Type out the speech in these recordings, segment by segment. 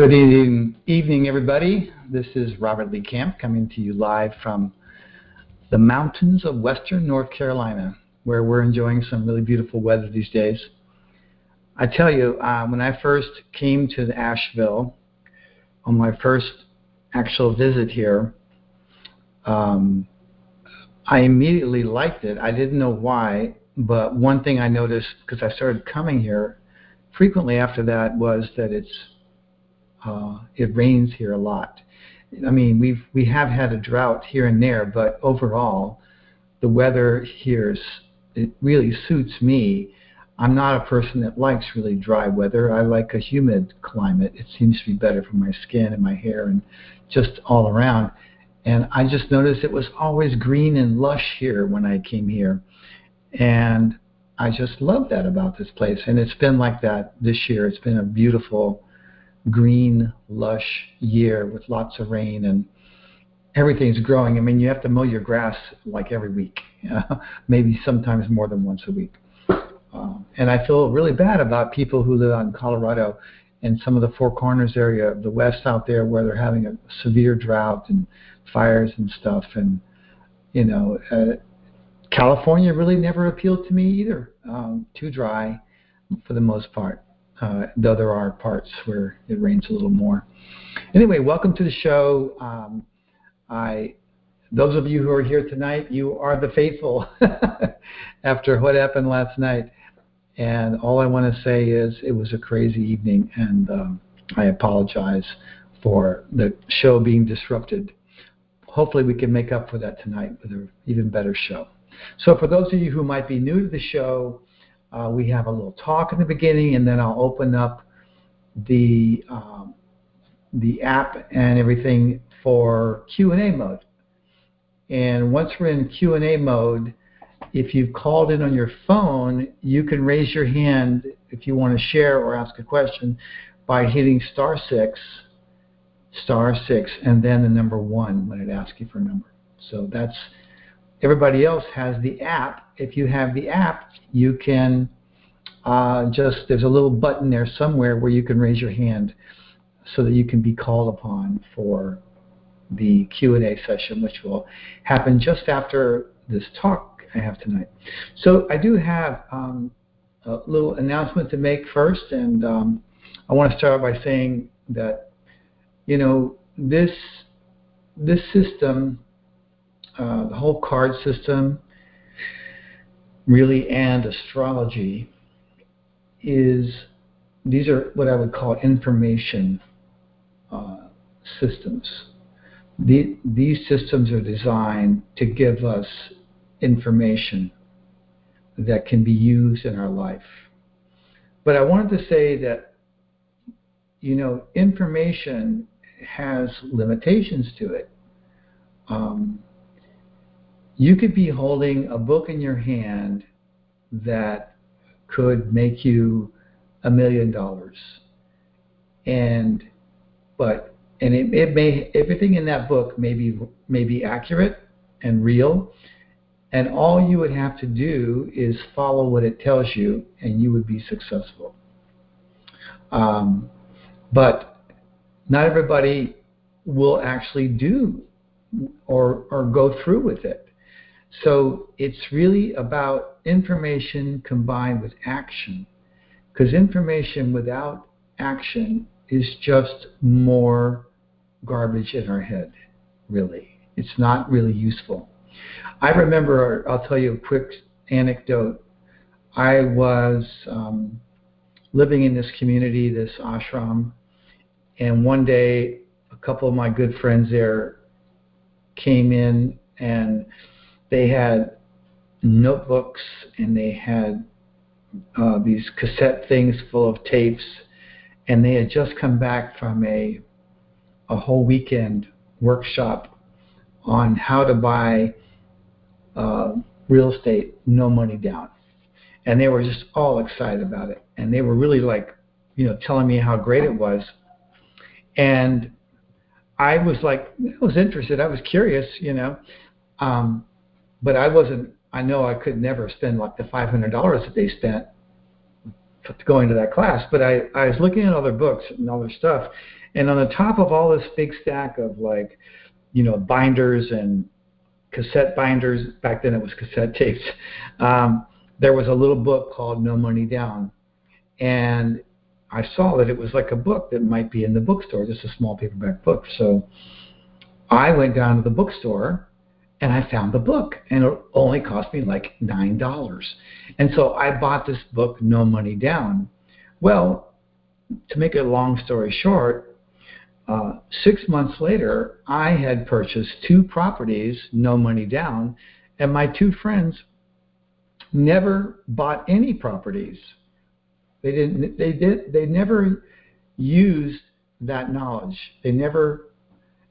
Good evening, everybody. This is Robert Lee Camp coming to you live from the mountains of western North Carolina, where we're enjoying some really beautiful weather these days. I tell you, uh, when I first came to Asheville on my first actual visit here, um, I immediately liked it. I didn't know why, but one thing I noticed because I started coming here frequently after that was that it's uh, it rains here a lot. I mean, we've we have had a drought here and there, but overall, the weather here is it really suits me. I'm not a person that likes really dry weather. I like a humid climate. It seems to be better for my skin and my hair and just all around. And I just noticed it was always green and lush here when I came here. And I just love that about this place. And it's been like that this year. It's been a beautiful, green, lush year with lots of rain and everything's growing. I mean, you have to mow your grass like every week, maybe sometimes more than once a week. Um, and I feel really bad about people who live out in Colorado and some of the Four Corners area of the west out there where they're having a severe drought and fires and stuff. And, you know, uh, California really never appealed to me either. Um, too dry for the most part, uh, though there are parts where it rains a little more. Anyway, welcome to the show. Um, I, those of you who are here tonight, you are the faithful after what happened last night. And all I want to say is it was a crazy evening, and um, I apologize for the show being disrupted. Hopefully, we can make up for that tonight with an even better show. So, for those of you who might be new to the show, uh, we have a little talk in the beginning, and then I'll open up the um, the app and everything for Q&A mode. And once we're in Q&A mode, if you've called in on your phone, you can raise your hand if you want to share or ask a question by hitting star six, star six, and then the number one when it asks you for a number. So that's everybody else has the app. If you have the app, you can uh, just there's a little button there somewhere where you can raise your hand so that you can be called upon for the Q&A session, which will happen just after this talk I have tonight. So I do have um, a little announcement to make first, and um, I want to start by saying that you know this this system, uh, the whole card system, really, and astrology is these are what I would call information uh, systems. The, these systems are designed to give us information that can be used in our life. But I wanted to say that, you know, information has limitations to it. Um, you could be holding a book in your hand that could make you a million dollars. And, but, and it, it may, everything in that book may be, may be accurate and real, and all you would have to do is follow what it tells you, and you would be successful. Um, but not everybody will actually do or, or go through with it. So it's really about information combined with action. Because information without action is just more garbage in our head, really. It's not really useful. I remember, I'll tell you a quick anecdote. I was um, living in this community, this ashram, and one day a couple of my good friends there came in and they had notebooks and they had uh, these cassette things full of tapes, and they had just come back from a a whole weekend workshop on how to buy uh, real estate, no money down. And they were just all excited about it. And they were really like, you know, telling me how great it was. And I was like, I was interested. I was curious, you know. Um, but I wasn't, I know I could never spend like the $500 that they spent going to that class. But I, I was looking at other books and other stuff. And on the top of all this big stack of like, you know, binders and cassette binders, back then it was cassette tapes, um, there was a little book called No Money Down. And I saw that it was like a book that might be in the bookstore, just a small paperback book. So I went down to the bookstore and I found the book, and it only cost me like nine dollars. And so I bought this book, No Money Down. Well, to make a long story short, uh, six months later, I had purchased two properties, no money down, and my two friends never bought any properties. They didn't. They did. They never used that knowledge. They never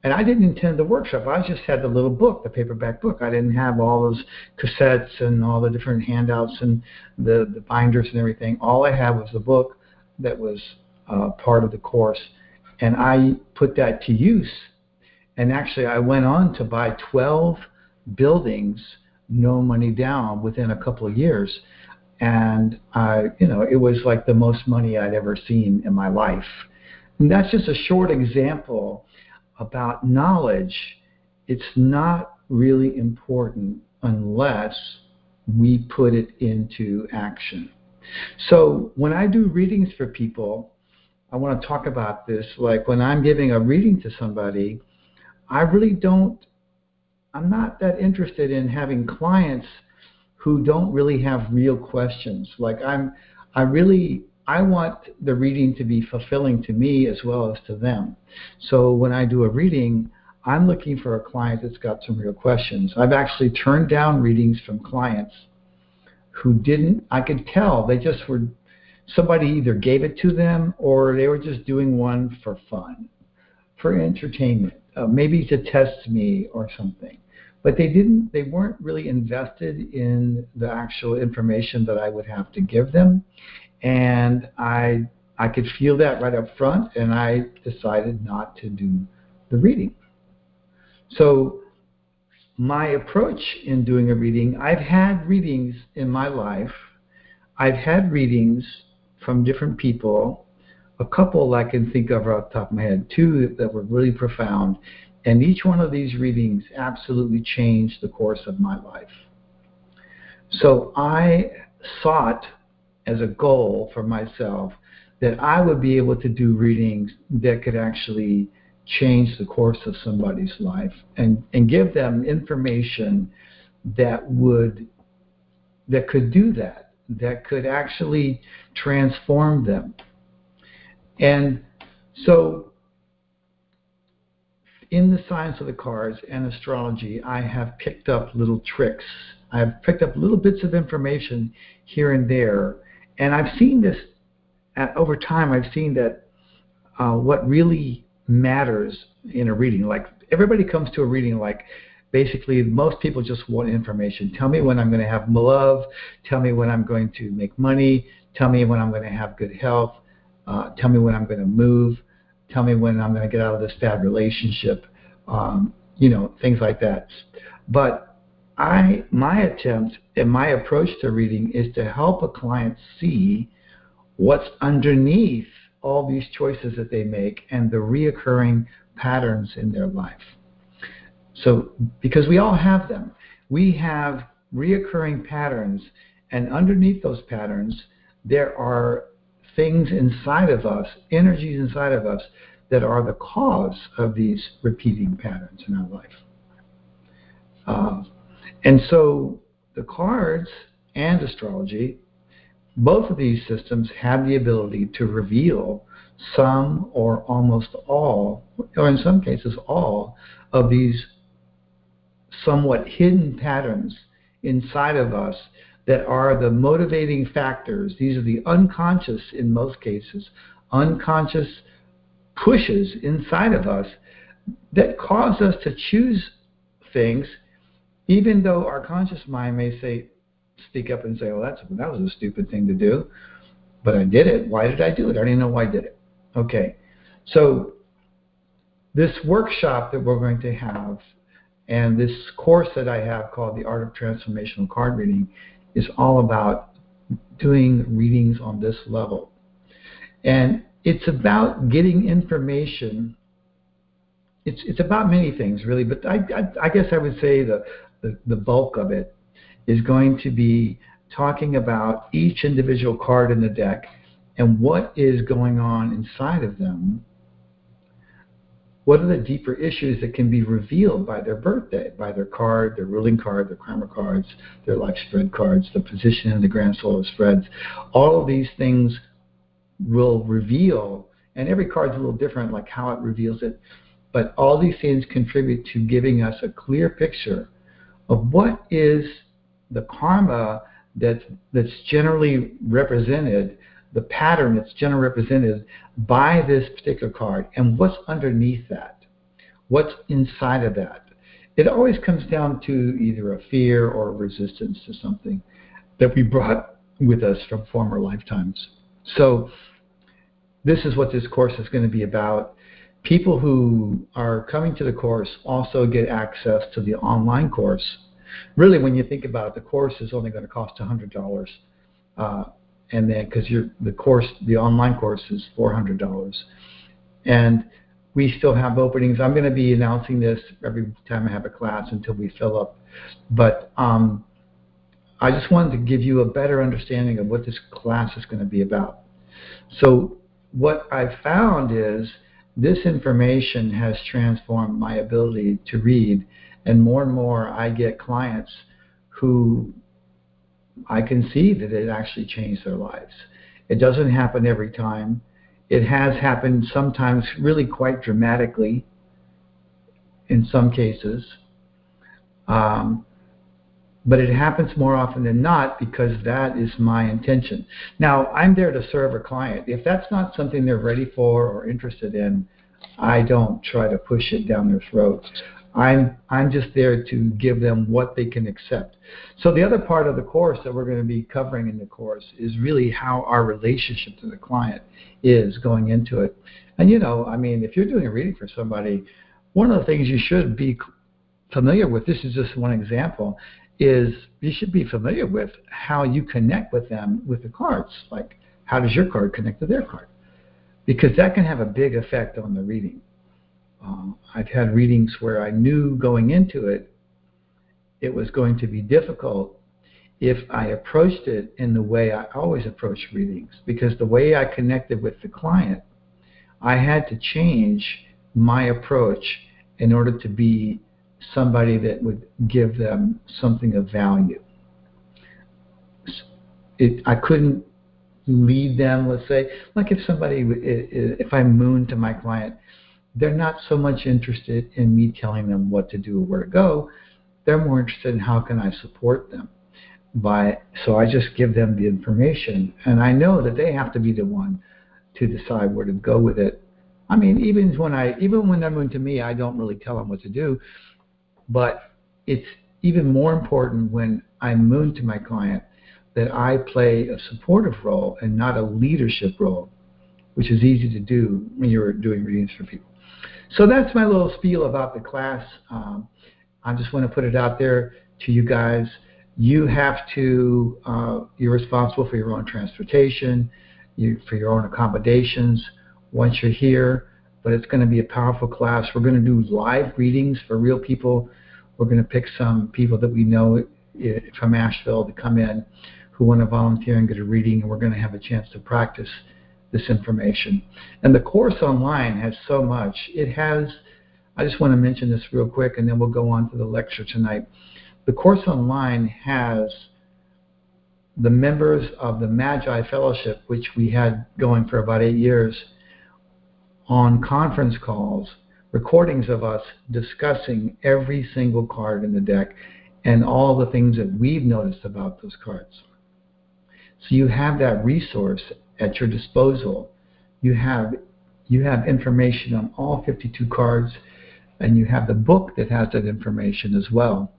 and I didn't intend the workshop. I just had the little book, the paperback book. I didn't have all those cassettes and all the different handouts and the, the binders and everything. All I had was the book that was uh, part of the course. And I put that to use. And actually, I went on to buy 12 buildings, no money down, within a couple of years. And I, you know, it was like the most money I'd ever seen in my life. And that's just a short example about knowledge, it's not really important unless we put it into action. So when I do readings for people, I want to talk about this. Like when I'm giving a reading to somebody, I really don't, I'm not that interested in having clients who don't really have real questions. Like I'm, I really I want the reading to be fulfilling to me as well as to them. So when I do a reading, I'm looking for a client that's got some real questions. I've actually turned down readings from clients who didn't, I could tell they just were, somebody either gave it to them or they were just doing one for fun, for entertainment, uh, maybe to test me or something. But they didn't, they weren't really invested in the actual information that I would have to give them and I I could feel that right up front, and I decided not to do the reading. So my approach in doing a reading, I've had readings in my life. I've had readings from different people, a couple I can think of off the top of my head, two that were really profound, and each one of these readings absolutely changed the course of my life. So I sought as a goal for myself that I would be able to do readings that could actually change the course of somebody's life and, and give them information that would that could do that, that could actually transform them. And so in the science of the cards and astrology, I have picked up little tricks. I have picked up little bits of information here and there and I've seen this at, over time. I've seen that uh, what really matters in a reading, like everybody comes to a reading like basically most people just want information. Tell me when I'm going to have love. Tell me when I'm going to make money. Tell me when I'm going to have good health. Uh, tell me when I'm going to move. Tell me when I'm going to get out of this bad relationship. Um, you know, things like that. But I my attempt and my approach to reading is to help a client see what's underneath all these choices that they make and the reoccurring patterns in their life. So because we all have them, we have reoccurring patterns and underneath those patterns there are things inside of us, energies inside of us that are the cause of these repeating patterns in our life. Uh, and so the cards and astrology, both of these systems have the ability to reveal some or almost all, or in some cases all, of these somewhat hidden patterns inside of us that are the motivating factors. These are the unconscious, in most cases, unconscious pushes inside of us that cause us to choose things even though our conscious mind may say, speak up and say, "Well, that's that was a stupid thing to do," but I did it. Why did I do it? I even know why I did it. Okay, so this workshop that we're going to have, and this course that I have called the Art of Transformational Card Reading, is all about doing readings on this level. And it's about getting information. It's it's about many things really, but I I, I guess I would say the, the bulk of it is going to be talking about each individual card in the deck and what is going on inside of them. What are the deeper issues that can be revealed by their birthday, by their card, their ruling card, their karma cards, their life spread cards, the position in the grand solar spreads? All of these things will reveal, and every card's a little different, like how it reveals it, but all these things contribute to giving us a clear picture of what is the karma that's, that's generally represented, the pattern that's generally represented by this particular card, and what's underneath that, what's inside of that. It always comes down to either a fear or a resistance to something that we brought with us from former lifetimes. So, this is what this course is going to be about. People who are coming to the course also get access to the online course. Really, when you think about it, the course is only going to cost $100. Uh, and then, because the course, the online course is $400. And we still have openings. I'm going to be announcing this every time I have a class until we fill up. But um, I just wanted to give you a better understanding of what this class is going to be about. So what I've found is this information has transformed my ability to read, and more and more I get clients who I can see that it actually changed their lives. It doesn't happen every time. It has happened sometimes really quite dramatically in some cases. Um, but it happens more often than not because that is my intention. Now, I'm there to serve a client. If that's not something they're ready for or interested in, I don't try to push it down their throat. I'm I'm just there to give them what they can accept. So the other part of the course that we're going to be covering in the course is really how our relationship to the client is going into it. And you know, I mean, if you're doing a reading for somebody, one of the things you should be familiar with, this is just one example, is you should be familiar with how you connect with them with the cards. Like, how does your card connect to their card? Because that can have a big effect on the reading. Um, I've had readings where I knew going into it, it was going to be difficult if I approached it in the way I always approach readings. Because the way I connected with the client, I had to change my approach in order to be somebody that would give them something of value. It, I couldn't lead them, let's say, like if somebody, if I moon to my client, they're not so much interested in me telling them what to do or where to go. They're more interested in how can I support them. By so I just give them the information, and I know that they have to be the one to decide where to go with it. I mean, even when I even when they're moon to me, I don't really tell them what to do but it's even more important when I moon to my client that I play a supportive role and not a leadership role, which is easy to do when you're doing readings for people. So that's my little spiel about the class. Um, I just want to put it out there to you guys. You have to, uh, you're responsible for your own transportation, you, for your own accommodations once you're here. But it's going to be a powerful class. We're going to do live readings for real people we're going to pick some people that we know from Asheville to come in who want to volunteer and get a reading, and we're going to have a chance to practice this information. And the course online has so much. It has, I just want to mention this real quick, and then we'll go on to the lecture tonight. The course online has the members of the Magi Fellowship, which we had going for about eight years, on conference calls recordings of us discussing every single card in the deck and all the things that we've noticed about those cards. So you have that resource at your disposal. You have you have information on all 52 cards and you have the book that has that information as well.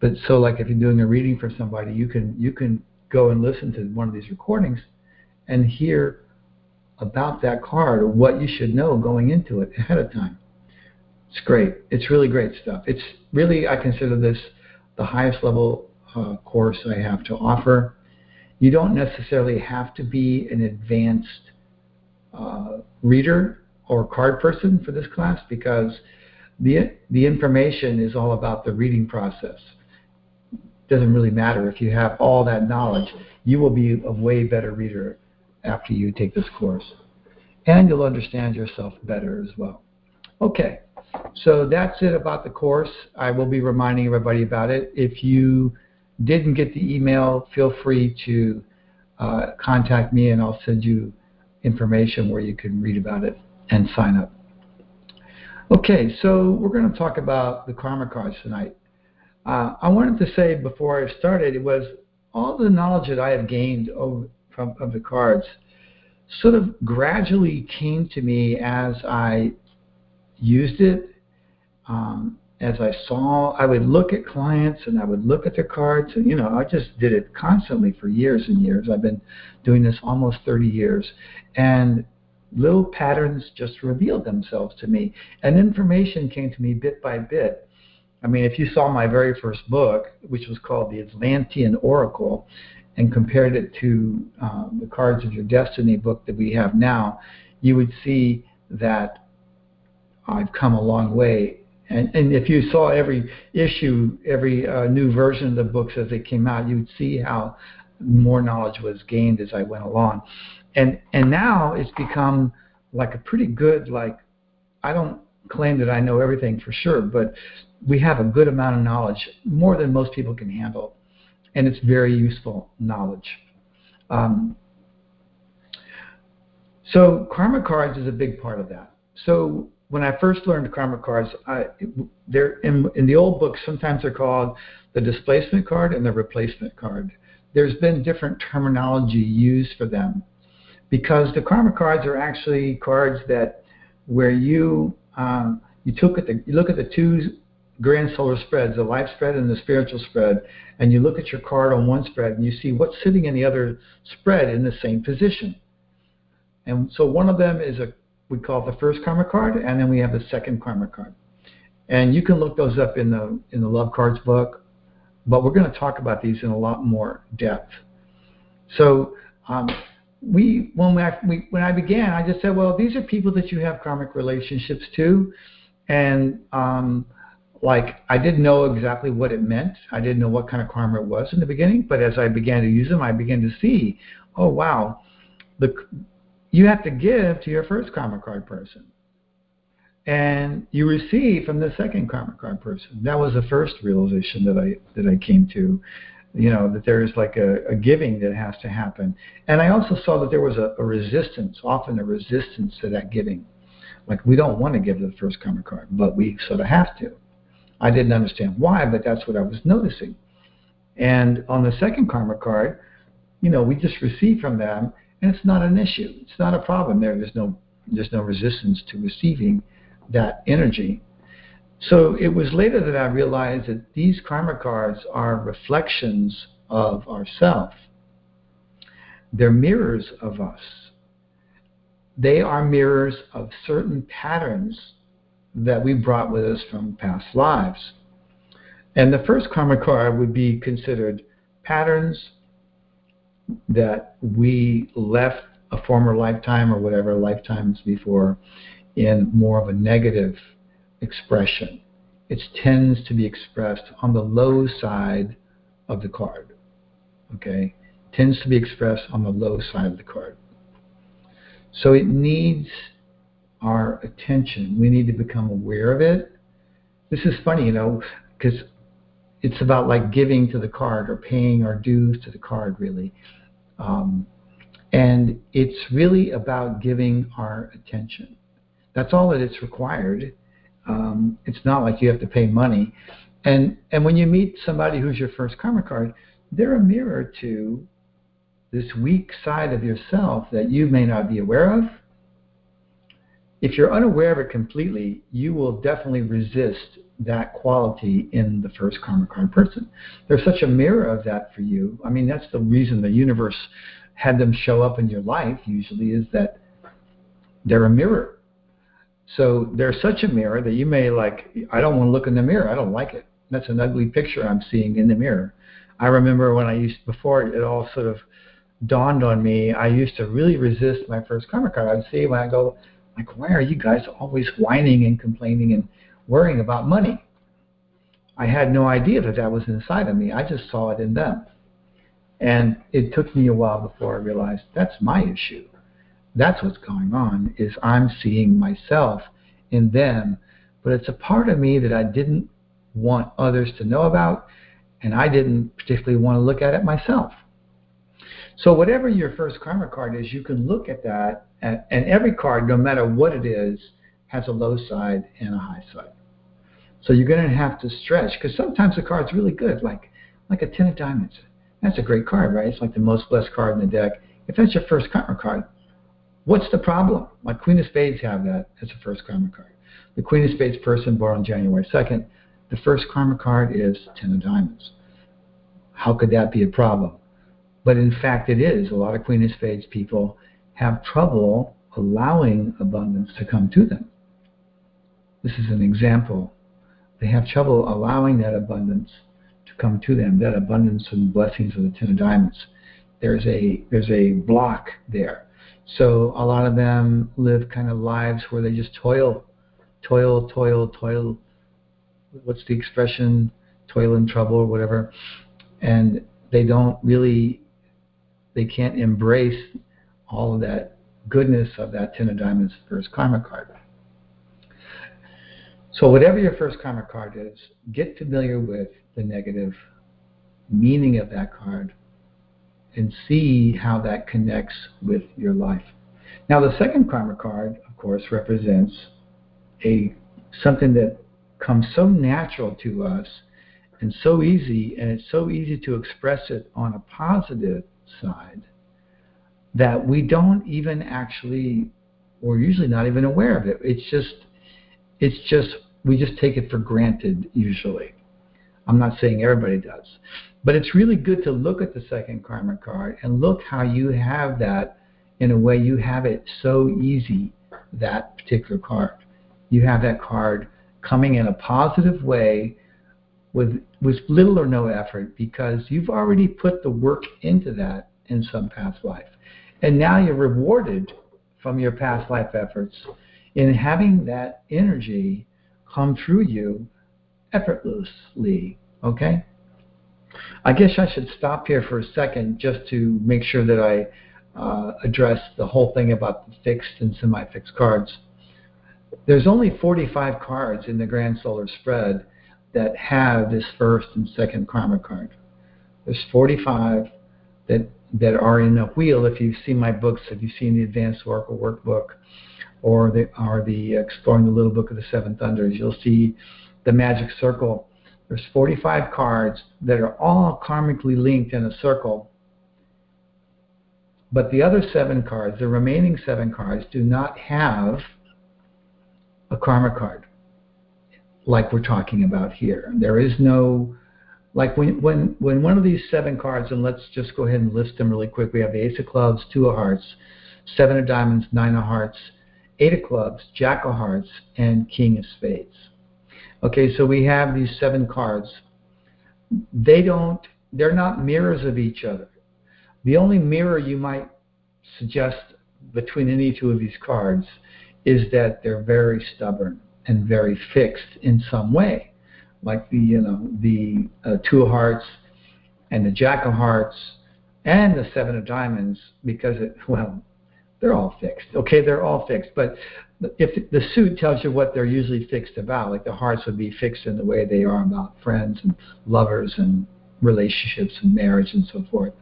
But so like if you're doing a reading for somebody, you can you can go and listen to one of these recordings and hear about that card or what you should know going into it ahead of time. It's great. It's really great stuff. It's really, I consider this the highest level uh, course I have to offer. You don't necessarily have to be an advanced uh, reader or card person for this class because the the information is all about the reading process. It Doesn't really matter if you have all that knowledge. You will be a way better reader after you take this course, and you'll understand yourself better as well. Okay, so that's it about the course. I will be reminding everybody about it. If you didn't get the email, feel free to uh, contact me, and I'll send you information where you can read about it and sign up. Okay, so we're going to talk about the karma cards tonight. Uh, I wanted to say before I started, it was all the knowledge that I have gained over, from of the cards sort of gradually came to me as I used it. Um, as I saw, I would look at clients and I would look at their cards. And, you know, I just did it constantly for years and years. I've been doing this almost 30 years. And little patterns just revealed themselves to me. And information came to me bit by bit. I mean, if you saw my very first book, which was called The Atlantean Oracle, and compared it to uh, the Cards of Your Destiny book that we have now, you would see that I've come a long way. And, and if you saw every issue, every uh, new version of the books as they came out, you would see how more knowledge was gained as I went along and and now it's become like a pretty good like I don't claim that I know everything for sure, but we have a good amount of knowledge, more than most people can handle, and it's very useful knowledge. Um, so karma cards is a big part of that. So when I first learned karma cards, I, they're in, in the old books. Sometimes they're called the displacement card and the replacement card. There's been different terminology used for them because the karma cards are actually cards that where you um, you took at the you look at the two grand solar spreads, the life spread and the spiritual spread, and you look at your card on one spread and you see what's sitting in the other spread in the same position. And so one of them is a we call the first karma card, and then we have the second karma card. And you can look those up in the in the Love Cards book, but we're going to talk about these in a lot more depth. So um, we when we, when I began, I just said, well, these are people that you have karmic relationships to, and um, like I didn't know exactly what it meant. I didn't know what kind of karma it was in the beginning, but as I began to use them, I began to see, oh wow, the you have to give to your first karma card person, and you receive from the second karma card person. That was the first realization that I that I came to you know that there's like a, a, giving that has to happen. And i also saw that there was a, a, resistance often a resistance to that giving. Like we don't want to give to the first karma card but we sort of have to. I didn't understand why but that's what i was noticing. And on the second karma card you know we just receive from them and it's not an issue it's not a problem there there's no there's no resistance to receiving that energy so it was later that I realized that these karma cards are reflections of ourself. They're mirrors of us. They are mirrors of certain patterns that we brought with us from past lives. And the first karma card would be considered patterns that we left a former lifetime or whatever lifetimes before in more of a negative expression. It tends to be expressed on the low side of the card. Okay? Tends to be expressed on the low side of the card. So it needs our attention. We need to become aware of it. This is funny, you know, because it's about like giving to the card or paying our dues to the card, really. Um, and it's really about giving our attention. That's all that it's required. Um, it's not like you have to pay money. And and when you meet somebody who's your first karma card, they're a mirror to this weak side of yourself that you may not be aware of. If you're unaware of it completely, you will definitely resist that quality in the first karma card person. There's such a mirror of that for you. I mean, that's the reason the universe had them show up in your life, usually, is that they're a mirror so they're such a mirror that you may like, I don't want to look in the mirror. I don't like it. That's an ugly picture I'm seeing in the mirror. I remember when I used before it all sort of dawned on me. I used to really resist my first karma card. I'd see when I go, like, why are you guys always whining and complaining and worrying about money? I had no idea that that was inside of me. I just saw it in them. And it took me a while before I realized that's my issue. That's what's going on is I'm seeing myself in them, but it's a part of me that I didn't want others to know about and I didn't particularly want to look at it myself. So whatever your first karma card is, you can look at that, and every card, no matter what it is, has a low side and a high side. So you're going to have to stretch because sometimes the card's really good, like like a ten of diamonds. That's a great card, right? It's like the most blessed card in the deck. If that's your first karma card, what's the problem? Like Queen of Spades have that as a first karma card. The Queen of Spades person born on January 2nd, the first karma card is ten of diamonds. How could that be a problem? But in fact, it is. A lot of Queen of Spades people have trouble allowing abundance to come to them. This is an example. They have trouble allowing that abundance to come to them, that abundance and blessings of the Ten of Diamonds. There's a there's a block there. So a lot of them live kind of lives where they just toil, toil, toil, toil. What's the expression? Toil in trouble or whatever. And they don't really they can't embrace all of that goodness of that Ten of Diamonds first karma card. So, whatever your first karma card is, get familiar with the negative meaning of that card and see how that connects with your life. Now, the second karma card, of course, represents a something that comes so natural to us and so easy, and it's so easy to express it on a positive side that we don't even actually we're usually not even aware of it. It's just it's just we just take it for granted usually. I'm not saying everybody does. But it's really good to look at the second karma card and look how you have that in a way you have it so easy that particular card. You have that card coming in a positive way with with little or no effort because you've already put the work into that in some past life. And now you're rewarded from your past life efforts in having that energy come through you effortlessly. Okay? I guess I should stop here for a second just to make sure that I uh, address the whole thing about the fixed and semi fixed cards. There's only 45 cards in the Grand Solar Spread that have this first and second karma card. There's 45 that that are in a wheel. If you've seen my books, if you've seen the Advanced Oracle Workbook, or the or the Exploring the Little Book of the Seven Thunders, you'll see the Magic Circle. There's 45 cards that are all karmically linked in a circle. But the other seven cards, the remaining seven cards, do not have a karma card like we're talking about here. There is no like when when when one of these seven cards, and let's just go ahead and list them really quick. We have the Ace of Clubs, Two of Hearts, Seven of Diamonds, Nine of Hearts, Eight of Clubs, Jack of Hearts, and King of Spades. Okay, so we have these seven cards. They don't. They're not mirrors of each other. The only mirror you might suggest between any two of these cards is that they're very stubborn and very fixed in some way, like the you know the uh, two of hearts and the jack of hearts and the seven of diamonds because it well they're all fixed. Okay, they're all fixed, but if the suit tells you what they're usually fixed about, like the hearts would be fixed in the way they are about friends and lovers and relationships and marriage and so forth.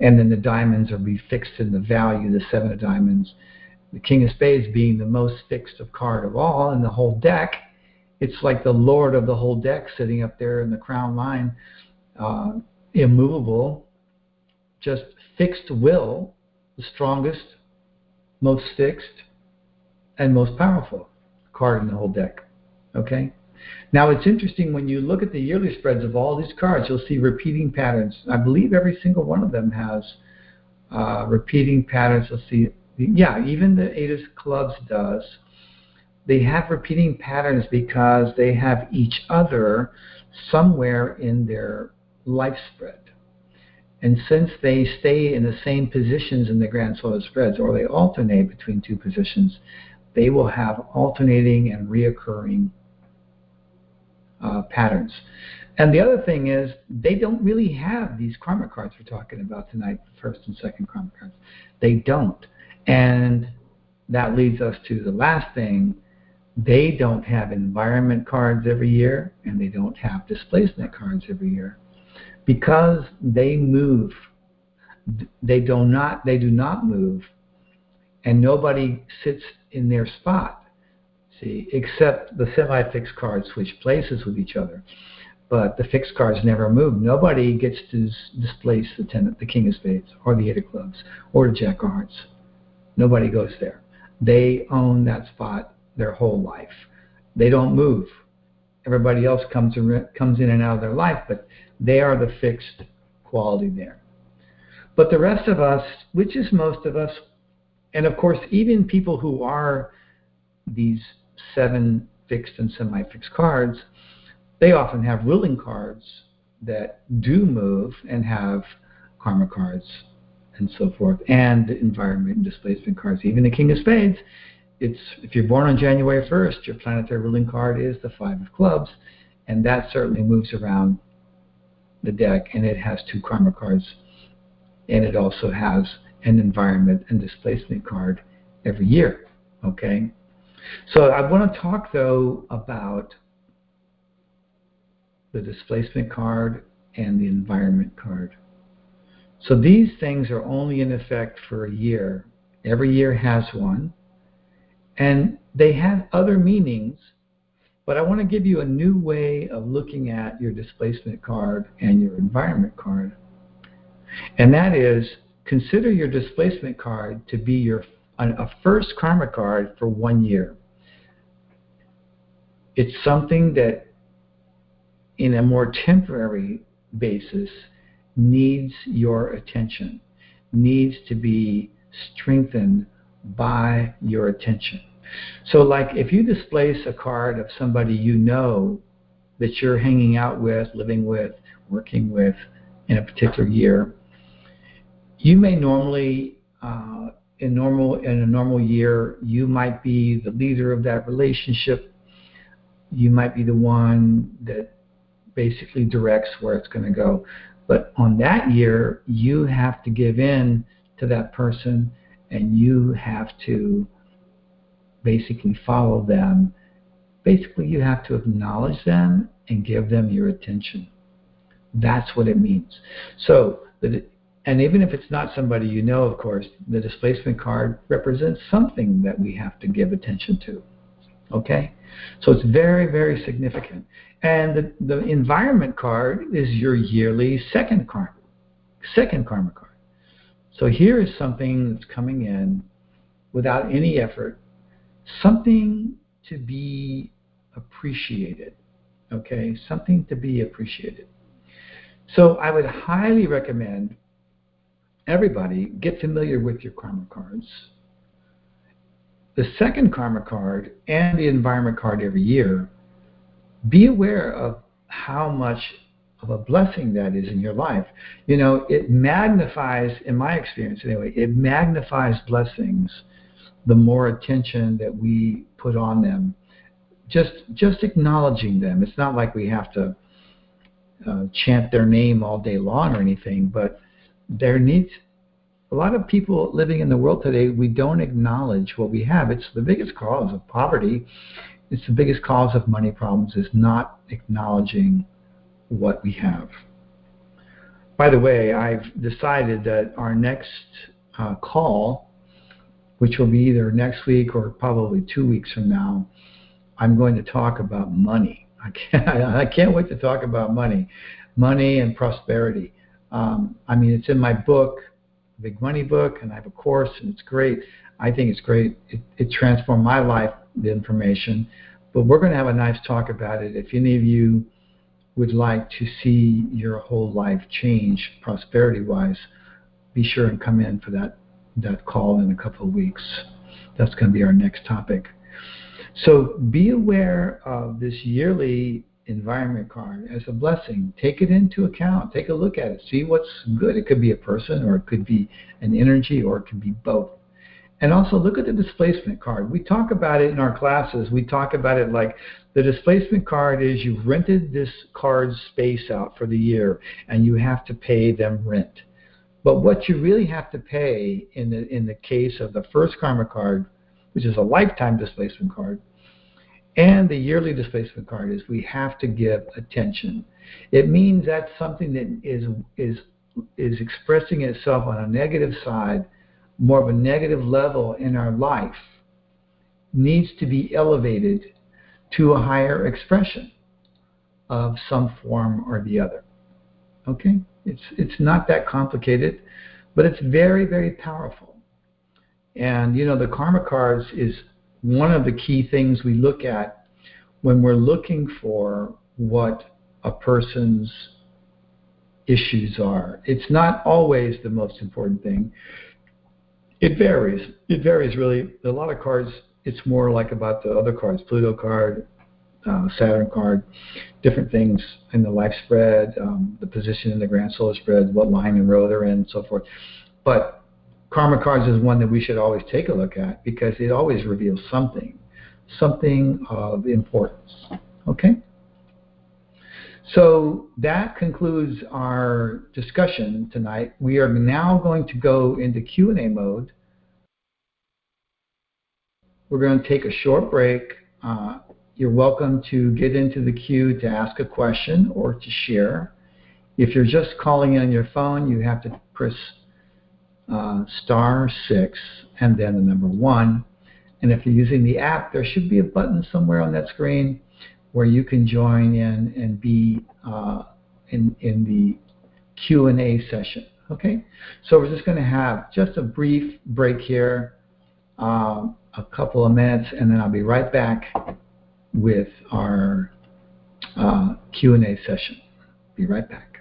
And then the diamonds are be fixed in the value, the seven of diamonds the King of Spades being the most fixed of card of all in the whole deck. It's like the lord of the whole deck sitting up there in the crown line, uh, immovable, just fixed will, the strongest, most fixed, and most powerful card in the whole deck. Okay? Now it's interesting when you look at the yearly spreads of all these cards, you'll see repeating patterns. I believe every single one of them has uh, repeating patterns. You'll see yeah, even the Eight of Clubs does. They have repeating patterns because they have each other somewhere in their life spread. And since they stay in the same positions in the grand solar spreads, or they alternate between two positions, they will have alternating and reoccurring uh, patterns. And the other thing is, they don't really have these karma cards we're talking about tonight, first and second karma cards. They don't. And that leads us to the last thing. They don't have environment cards every year, and they don't have displacement cards every year. Because they move, they do not, they do not move, and nobody sits in their spot. See, except the semi-fixed cards switch places with each other but the fixed cards never move. Nobody gets to displace the ten, the king of spades, or the eight of clubs, or the jack of hearts. Nobody goes there. They own that spot their whole life. They don't move. Everybody else comes in, comes in and out of their life, but they are the fixed quality there. But the rest of us, which is most of us, and of course, even people who are these seven fixed and semi-fixed cards, they often have ruling cards that do move and have karma cards and so forth, and environment and displacement cards. Even the King of Spades, it's if you're born on January 1st, your planetary ruling card is the Five of Clubs, and that certainly moves around the deck, and it has two karma cards, and it also has an environment and displacement card every year. Okay, so I want to talk though about the displacement card, and the environment card. So these things are only in effect for a year. Every year has one. And they have other meanings, but I want to give you a new way of looking at your displacement card and your environment card. And that is consider your displacement card to be your a first karma card for one year. It's something that in a more temporary basis needs your attention, needs to be strengthened by your attention. So, like if you displace a card of somebody you know that you're hanging out with, living with, working with in a particular year, you may normally, uh, in normal in a normal year, you might be the leader of that relationship. You might be the one that basically directs where it's going to go. But on that year, you have to give in to that person and you have to basically follow them. Basically, you have to acknowledge them and give them your attention. That's what it means. So, and even if it's not somebody you know, of course, the displacement card represents something that we have to give attention to. Okay? So it's very, very significant. And the, the environment card is your yearly second karma, second karma card. So here is something that's coming in without any effort, something to be appreciated. Okay, something to be appreciated. So I would highly recommend everybody get familiar with your karma cards. The second karma card and the environment card every year be aware of how much of a blessing that is in your life. You know, it magnifies, in my experience anyway, it magnifies blessings the more attention that we put on them. Just, just acknowledging them. It's not like we have to uh, chant their name all day long or anything, but there needs a lot of people living in the world today. We don't acknowledge what we have. It's the biggest cause of poverty it's the biggest cause of money problems is not acknowledging what we have. By the way, I've decided that our next uh, call, which will be either next week or probably two weeks from now, I'm going to talk about money. I can't, I can't wait to talk about money, money and prosperity. Um, I mean, it's in my book, Big Money book, and I have a course, and it's great. I think it's great. It, it transformed my life the information. But we're going to have a nice talk about it. If any of you would like to see your whole life change prosperity wise, be sure and come in for that, that call in a couple of weeks. That's going to be our next topic. So be aware of this yearly environment card as a blessing. Take it into account. Take a look at it. See what's good. It could be a person, or it could be an energy, or it could be both. And also look at the displacement card. We talk about it in our classes. We talk about it like the displacement card is you've rented this card's space out for the year and you have to pay them rent. But what you really have to pay in the in the case of the first karma card, which is a lifetime displacement card, and the yearly displacement card is we have to give attention. It means that something that is is is expressing itself on a negative side more of a negative level in our life needs to be elevated to a higher expression of some form or the other. Okay? It's it's not that complicated, but it's very very powerful. And you know the karma cards is one of the key things we look at when we're looking for what a person's issues are. It's not always the most important thing it varies. It varies really. A lot of cards, it's more like about the other cards, Pluto card, uh, Saturn card, different things in the life spread, um, the position in the grand solar spread, what line and row they're in, and so forth. But karma cards is one that we should always take a look at because it always reveals something, something of importance. Okay. So that concludes our discussion tonight. We are now going to go into Q&A mode. We're going to take a short break. Uh, you're welcome to get into the queue to ask a question or to share. If you're just calling in on your phone, you have to press uh, star six and then the number one. And if you're using the app, there should be a button somewhere on that screen where you can join in and be uh, in, in the Q&A session. Okay, so we're just going to have just a brief break here, um, a couple of minutes, and then I'll be right back with our uh, Q&A session. Be right back.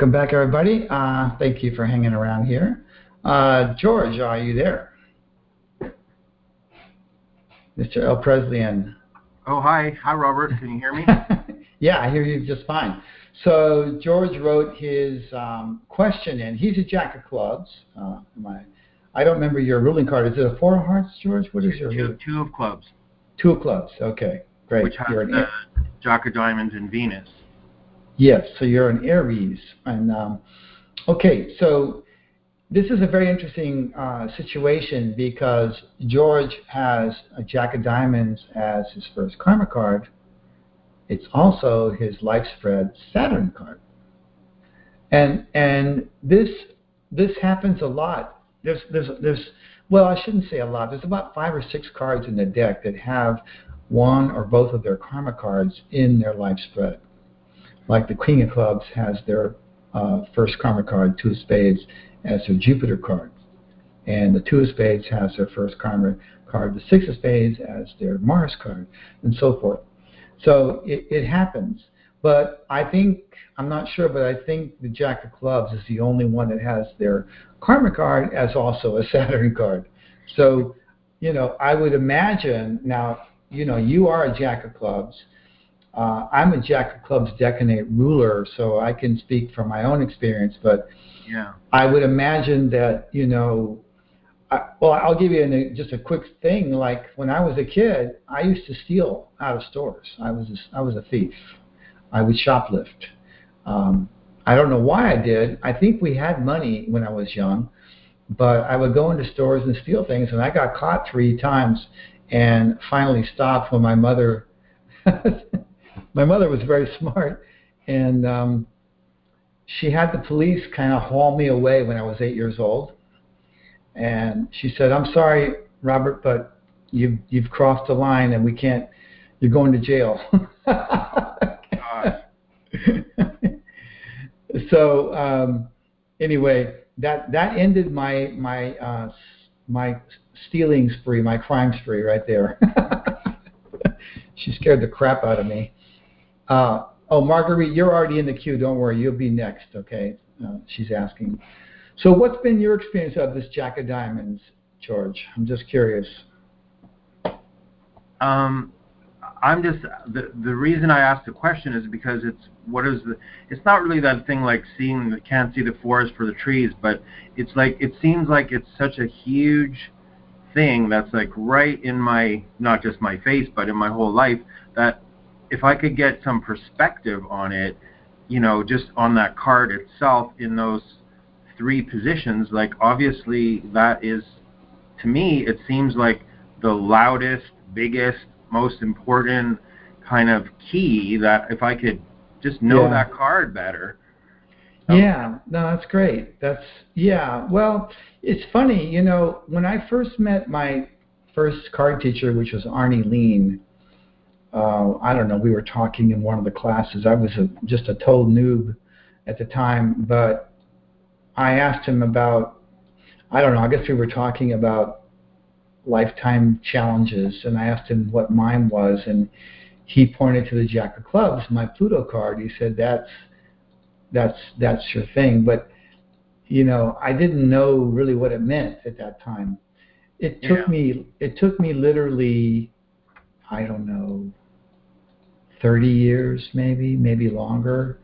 Welcome back, everybody. Uh, thank you for hanging around here. Uh, George, are you there? Mr. El Preslian. Oh, hi. Hi, Robert. Can you hear me? yeah, I hear you just fine. So George wrote his um, question in. He's a jack of clubs. Uh, I, I don't remember your ruling card. Is it a four of hearts, George? What is your two, two of clubs? Two of clubs. Okay, great. Which has you're an jack of diamonds and Venus. Yes, so you're an Aries. And um, okay, so this is a very interesting uh, situation because George has a Jack of Diamonds as his first karma card. It's also his life spread Saturn card. And and this this happens a lot. There's there's there's well, I shouldn't say a lot. There's about five or six cards in the deck that have one or both of their karma cards in their life spread. Like the Queen of Clubs has their uh, first karma card, two of spades, as their Jupiter card. And the two of spades has their first karma card, the six of spades as their Mars card, and so forth. So it, it happens. But I think, I'm not sure, but I think the Jack of Clubs is the only one that has their karma card as also a Saturn card. So, you know, I would imagine now, you know, you are a Jack of Clubs. Uh, I'm a Jack of Clubs decanate ruler, so I can speak from my own experience, but yeah. I would imagine that, you know, I, well, I'll give you an, just a quick thing. Like when I was a kid, I used to steal out of stores. I was a, I was a thief. I would shoplift. Um, I don't know why I did. I think we had money when I was young, but I would go into stores and steal things, and I got caught three times, and finally stopped when my mother. my mother was very smart, and um, she had the police kind of haul me away when I was eight years old, and she said, "I'm sorry, Robert, but you've you've crossed the line, and we can't. You're going to jail." so um, anyway, that that ended my my uh, my stealing spree, my crime spree, right there. she scared the crap out of me. Uh, oh, Marguerite, you're already in the queue. Don't worry, you'll be next. Okay, uh, she's asking. So, what's been your experience of this Jack of Diamonds, George? I'm just curious. Um, I'm just the the reason I asked the question is because it's what is the it's not really that thing like seeing the can't see the forest for the trees, but it's like it seems like it's such a huge thing that's like right in my not just my face but in my whole life that if I could get some perspective on it, you know, just on that card itself in those three positions, like obviously that is to me it seems like the loudest, biggest, most important kind of key that if I could just know yeah. that card better. Yeah, no, that's great. That's yeah. Well, it's funny, you know, when I first met my first card teacher, which was Arne Lein, uh, I don't know, we were talking in one of the classes. I was a, just a total noob at the time, but I asked him about, I don't know, I guess we were talking about lifetime challenges, and I asked him what mine was, and he pointed to the Jack of Clubs, my Pluto card. He said, "That's that's that's your thing," but you know, I didn't know really what it meant at that time. It took yeah. me it took me literally, I don't know, 30 years maybe, maybe longer,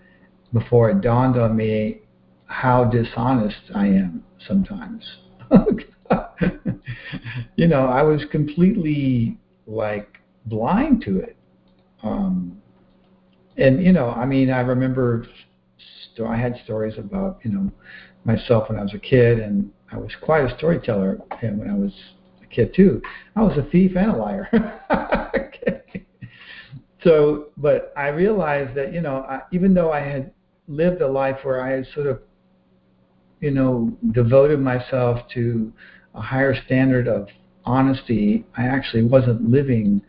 before it dawned on me how dishonest I am sometimes. you know, I was completely like blind to it. Um, and you know, I mean, I remember st- I had stories about you know myself when I was a kid, and I was quite a storyteller. And when I was a kid too, I was a thief and a liar. so, but I realized that you know, I, even though I had lived a life where I had sort of, you know, devoted myself to a higher standard of honesty, I actually wasn't living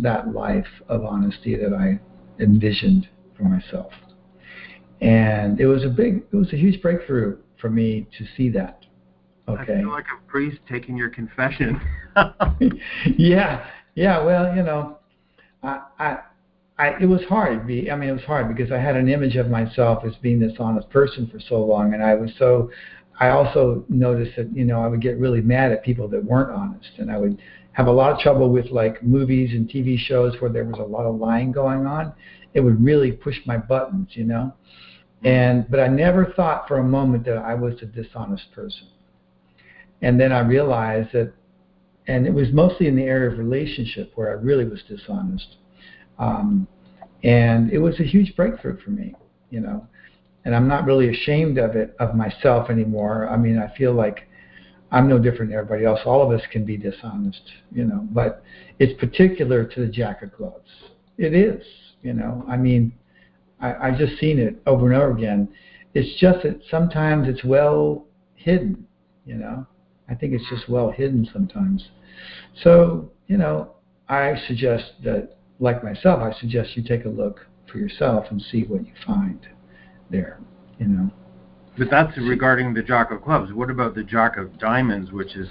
that life of honesty that I envisioned for myself. And it was a big, it was a huge breakthrough for me to see that. Okay. I feel like a priest taking your confession. yeah, yeah. Well, you know, I, I I, it was hard. I mean, it was hard because I had an image of myself as being this honest person for so long, and I was so. I also noticed that you know I would get really mad at people that weren't honest, and I would have a lot of trouble with like movies and TV shows where there was a lot of lying going on. It would really push my buttons, you know. And but I never thought for a moment that I was a dishonest person. And then I realized that, and it was mostly in the area of relationship where I really was dishonest. Um, and it was a huge breakthrough for me, you know. And I'm not really ashamed of it of myself anymore. I mean, I feel like I'm no different than everybody else. All of us can be dishonest, you know. But it's particular to the Jack of Clubs. It is, you know. I mean, I, I've just seen it over and over again. It's just that sometimes it's well hidden, you know. I think it's just well hidden sometimes. So, you know, I suggest that, like myself, I suggest you take a look for yourself and see what you find there, you know. But that's regarding the Jack of Clubs. What about the Jack of Diamonds, which is,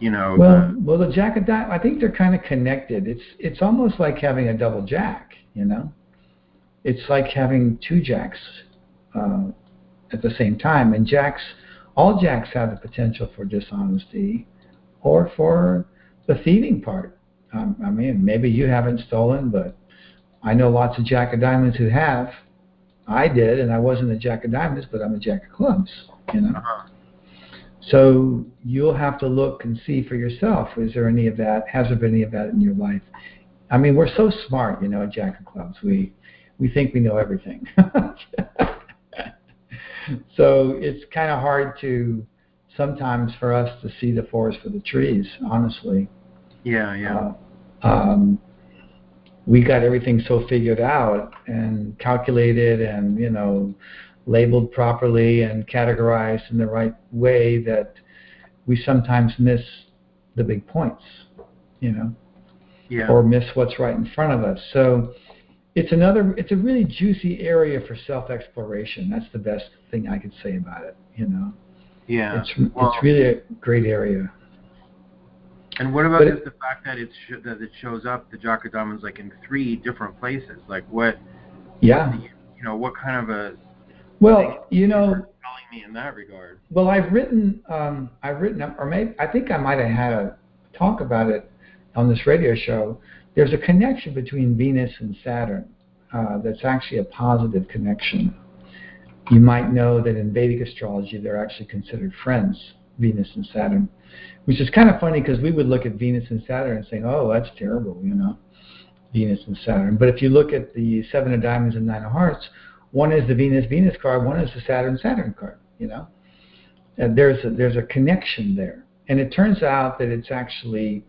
you know, well, the, well, the Jack of Diamonds. I think they're kind of connected. It's it's almost like having a double Jack, you know it's like having two jacks uh, at the same time. And jacks, all jacks have the potential for dishonesty or for the thieving part. Um, I mean, maybe you haven't stolen, but I know lots of jack of diamonds who have. I did, and I wasn't a jack of diamonds, but I'm a jack of clubs. You know. uh-huh. So you'll have to look and see for yourself. Is there any of that? Has there been any of that in your life? I mean, we're so smart, you know, at Jack of Clubs. We we think we know everything. so it's kind of hard to sometimes for us to see the forest for the trees, honestly. Yeah, yeah. Uh, um, we got everything so figured out and calculated and, you know, labeled properly and categorized in the right way that we sometimes miss the big points, you know, yeah. or miss what's right in front of us. So, it's another it's a really juicy area for self exploration that's the best thing i could say about it you know yeah it's well, it's really a great area and what about just the fact that it's sh- that it shows up the Jack Diamonds like in three different places? Like what yeah. what you, you, know what kind of a well you know telling me in that regard? well i've written um i've written or maybe i think i might have had a talk about it on this radio show. There's a connection between Venus and Saturn uh, that's actually a positive connection. You might know that in Vedic astrology, they're actually considered friends, Venus and Saturn, which is kind of funny because we would look at Venus and Saturn and say, oh, that's terrible, you know, Venus and Saturn. But if you look at the Seven of Diamonds and Nine of Hearts, one is the Venus Venus card, one is the Saturn Saturn card, you know. And there's a, there's a connection there. And it turns out that it's actually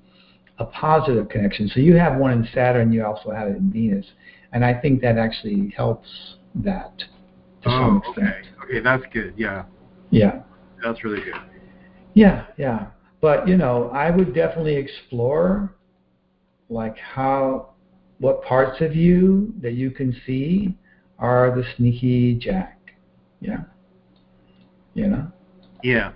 a positive connection. So you have one in Saturn, you also have it in Venus, and I think that actually helps that to oh, some extent. Okay, okay, that's good. Yeah. Yeah. That's really good. Yeah, yeah. But you know, I would definitely explore like how what parts of you that you can see are the sneaky jack. Yeah. You know? Yeah.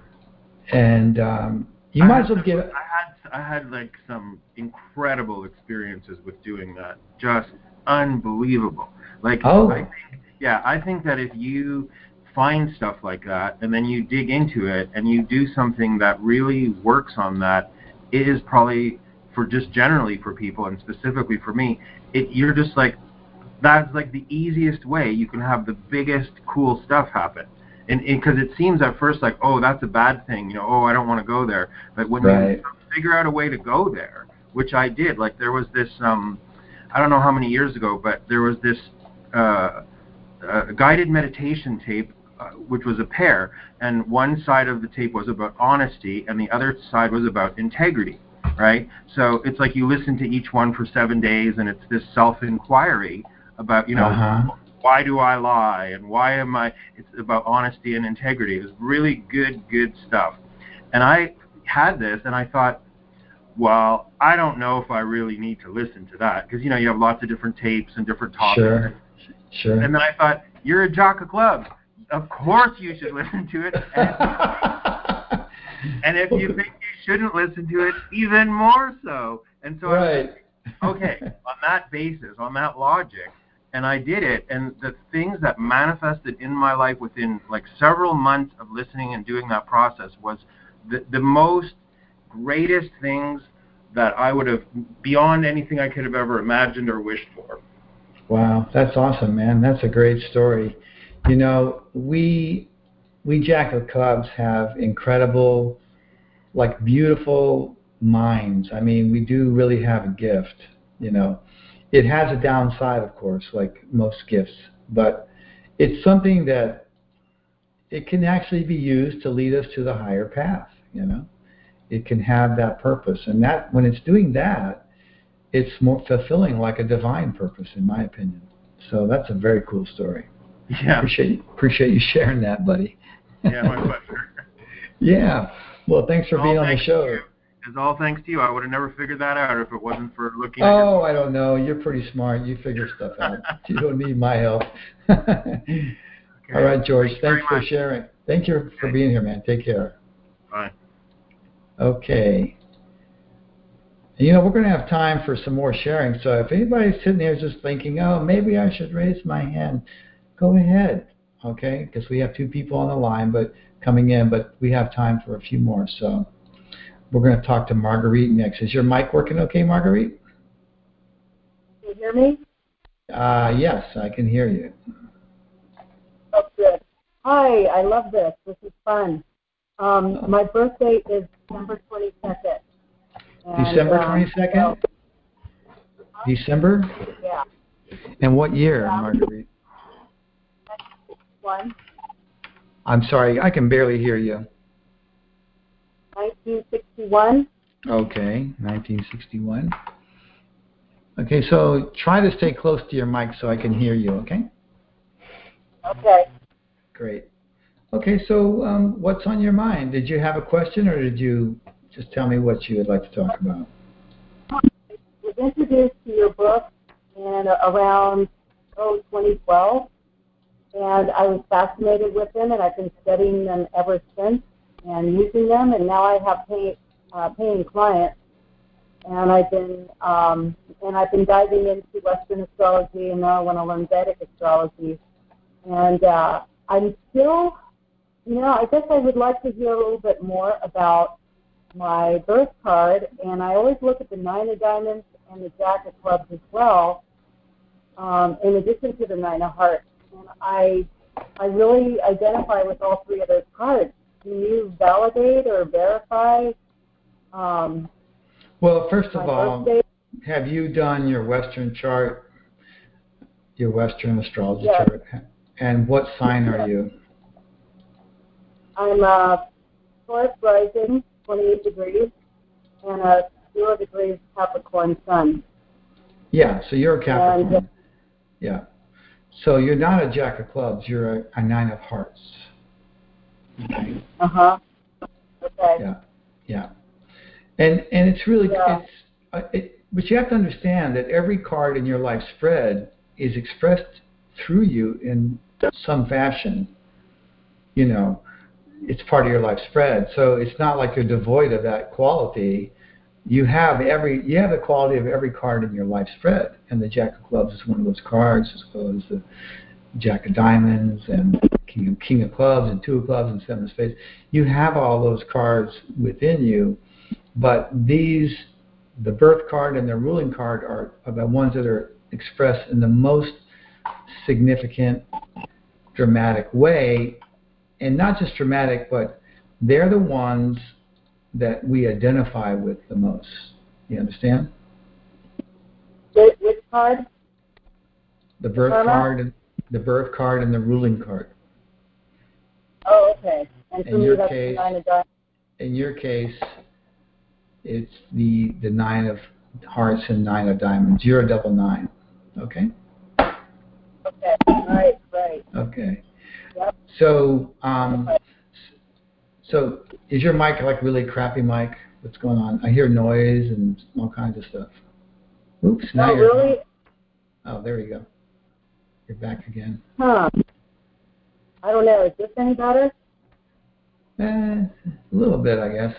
And um you I might as well some, get I had I had like some incredible experiences with doing that. Just unbelievable. Like oh. I think yeah, I think that if you find stuff like that and then you dig into it and you do something that really works on that, it is probably for just generally for people and specifically for me, it you're just like that's like the easiest way you can have the biggest cool stuff happen and because it seems at first like oh that's a bad thing you know oh i don't want to go there but when right. you figure out a way to go there which i did like there was this um i don't know how many years ago but there was this uh, uh guided meditation tape which was a pair and one side of the tape was about honesty and the other side was about integrity right so it's like you listen to each one for seven days and it's this self inquiry about you know uh-huh why do I lie and why am I? It's about honesty and integrity. It was really good, good stuff. And I had this, and I thought, well, I don't know if I really need to listen to that because you know you have lots of different tapes and different topics. Sure, sure. And then I thought, you're a jock of clubs. Of course you should listen to it. And, and if you think you shouldn't listen to it, even more so. And so right. I was okay, on that basis, on that logic, and I did it. And the things that manifested in my life within like several months of listening and doing that process was the, the most greatest things that I would have beyond anything I could have ever imagined or wished for. Wow, that's awesome, man. That's a great story. You know, we we Jack of Clubs have incredible, like beautiful minds. I mean, we do really have a gift. You know, it has a downside, of course, like most gifts, but it's something that it can actually be used to lead us to the higher path. You know, it can have that purpose, and that when it's doing that, it's more fulfilling, like a divine purpose, in my opinion. So that's a very cool story. Yeah. Appreciate appreciate you sharing that, buddy. Yeah, my pleasure. yeah. Well, thanks for All being on the show. It's all thanks to you. I would have never figured that out if it wasn't for looking at Oh, I don't know. You're pretty smart. You figure stuff out. you don't need my help. All your right, George. Thanks Thanks for much. sharing. Thank you for Okay. being here, man. Take care. Bye. Okay. You know, we're going to have time for some more sharing. So if anybody's sitting there just thinking, oh, maybe I should raise my hand, go ahead. Okay? Because we have two people on the line but coming in, but we have time for a few more. So we're going to talk to Marguerite next. Is your mic working okay, Marguerite? Can you hear me? Uh, yes, I can hear you. Oh, good. Hi, I love this. This is fun. Um, my birthday is December 22nd. And, December um, 22nd? so, December? yeah, And what year, Yeah. Marguerite? One, I'm sorry, I can barely hear you. 1961. Okay, 1961. Okay, so try to stay close to your mic so I can hear you, okay? Okay. Great. Okay, so um, what's on your mind? Did you have a question or did you just tell me what you would like to talk about? I was introduced to your book in around oh 2012, and I was fascinated with them, and I've been studying them ever since and using them, and now I have pay, uh, paying clients, and I've been um, and I've been diving into Western astrology, and now I want to learn Vedic astrology, and uh, I'm still, you know, I guess I would like to hear a little bit more about my birth card, and I always look at the nine of diamonds and the jack of clubs as well, um, in addition to the nine of hearts. And I, I really identify with all three of those cards. Can you validate or verify um, Well, first of all, birthday? have you done your Western chart, your Western astrology Yes. chart? And what sign are you? I'm a Taurus rising, 28 degrees, and a zero degrees Capricorn sun. Yeah, so you're a Capricorn. And- yeah. So you're not a Jack of Clubs, you're a, a Nine of Hearts. Okay. Uh huh. Okay. Yeah, yeah, and and it's really Yeah. it's uh, it, but you have to understand that every card in your life spread is expressed through you in some fashion. You know, it's part of your life spread, so it's not like you're devoid of that quality. You have every you have the quality of every card in your life spread, and the Jack of Clubs is one of those cards, as well as the Jack of Diamonds and King of, King of Clubs and Two of Clubs and Seven of Spades. You have all those cards within you, but these, the birth card and the ruling card, are, are the ones that are expressed in the most significant, dramatic way, and not just dramatic, but they're the ones that we identify with the most. You understand? Which, card? The birth card, and the birth card, and the ruling card. Oh, okay. And In your case- nine of diamonds. in your case, it's the the nine of hearts and nine of diamonds. You're a double nine. Okay. Okay. Right. Right. Okay. Yep. So um, so is your mic like really crappy mic? What's going on? I hear noise and all kinds of stuff. Oops. Now Oh, really? Oh, there you go. You're back again. Huh. I don't know. Is this any better? Eh, a little bit, I guess.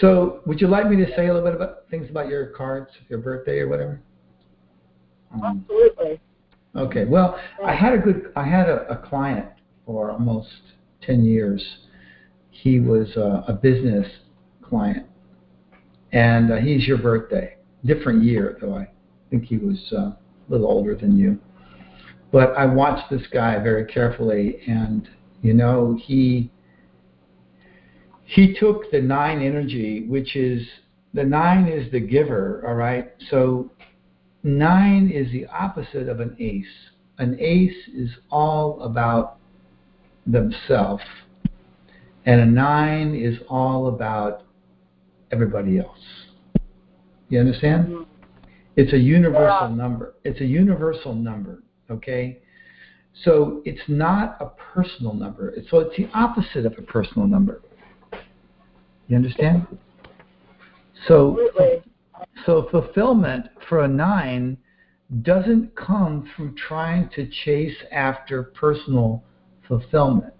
So, would you like me to say a little bit about things about your cards, your birthday or whatever? Um, Absolutely. Okay. Well, I had a good. I had a, a client for almost ten years. He was a, a business client, and uh, he's your birthday. Different year though. I think he was uh, a little older than you. But I watched this guy very carefully, and you know he he took the nine energy, which is the nine is the giver. All right. So nine is the opposite of an ace. An ace is all about themselves, and a nine is all about everybody else. You understand? Mhm. It's a universal Yeah. number. It's a universal number, okay? So it's not a personal number. So it's the opposite of a personal number. You understand? So, Absolutely. so fulfillment for a nine doesn't come from trying to chase after personal fulfillment.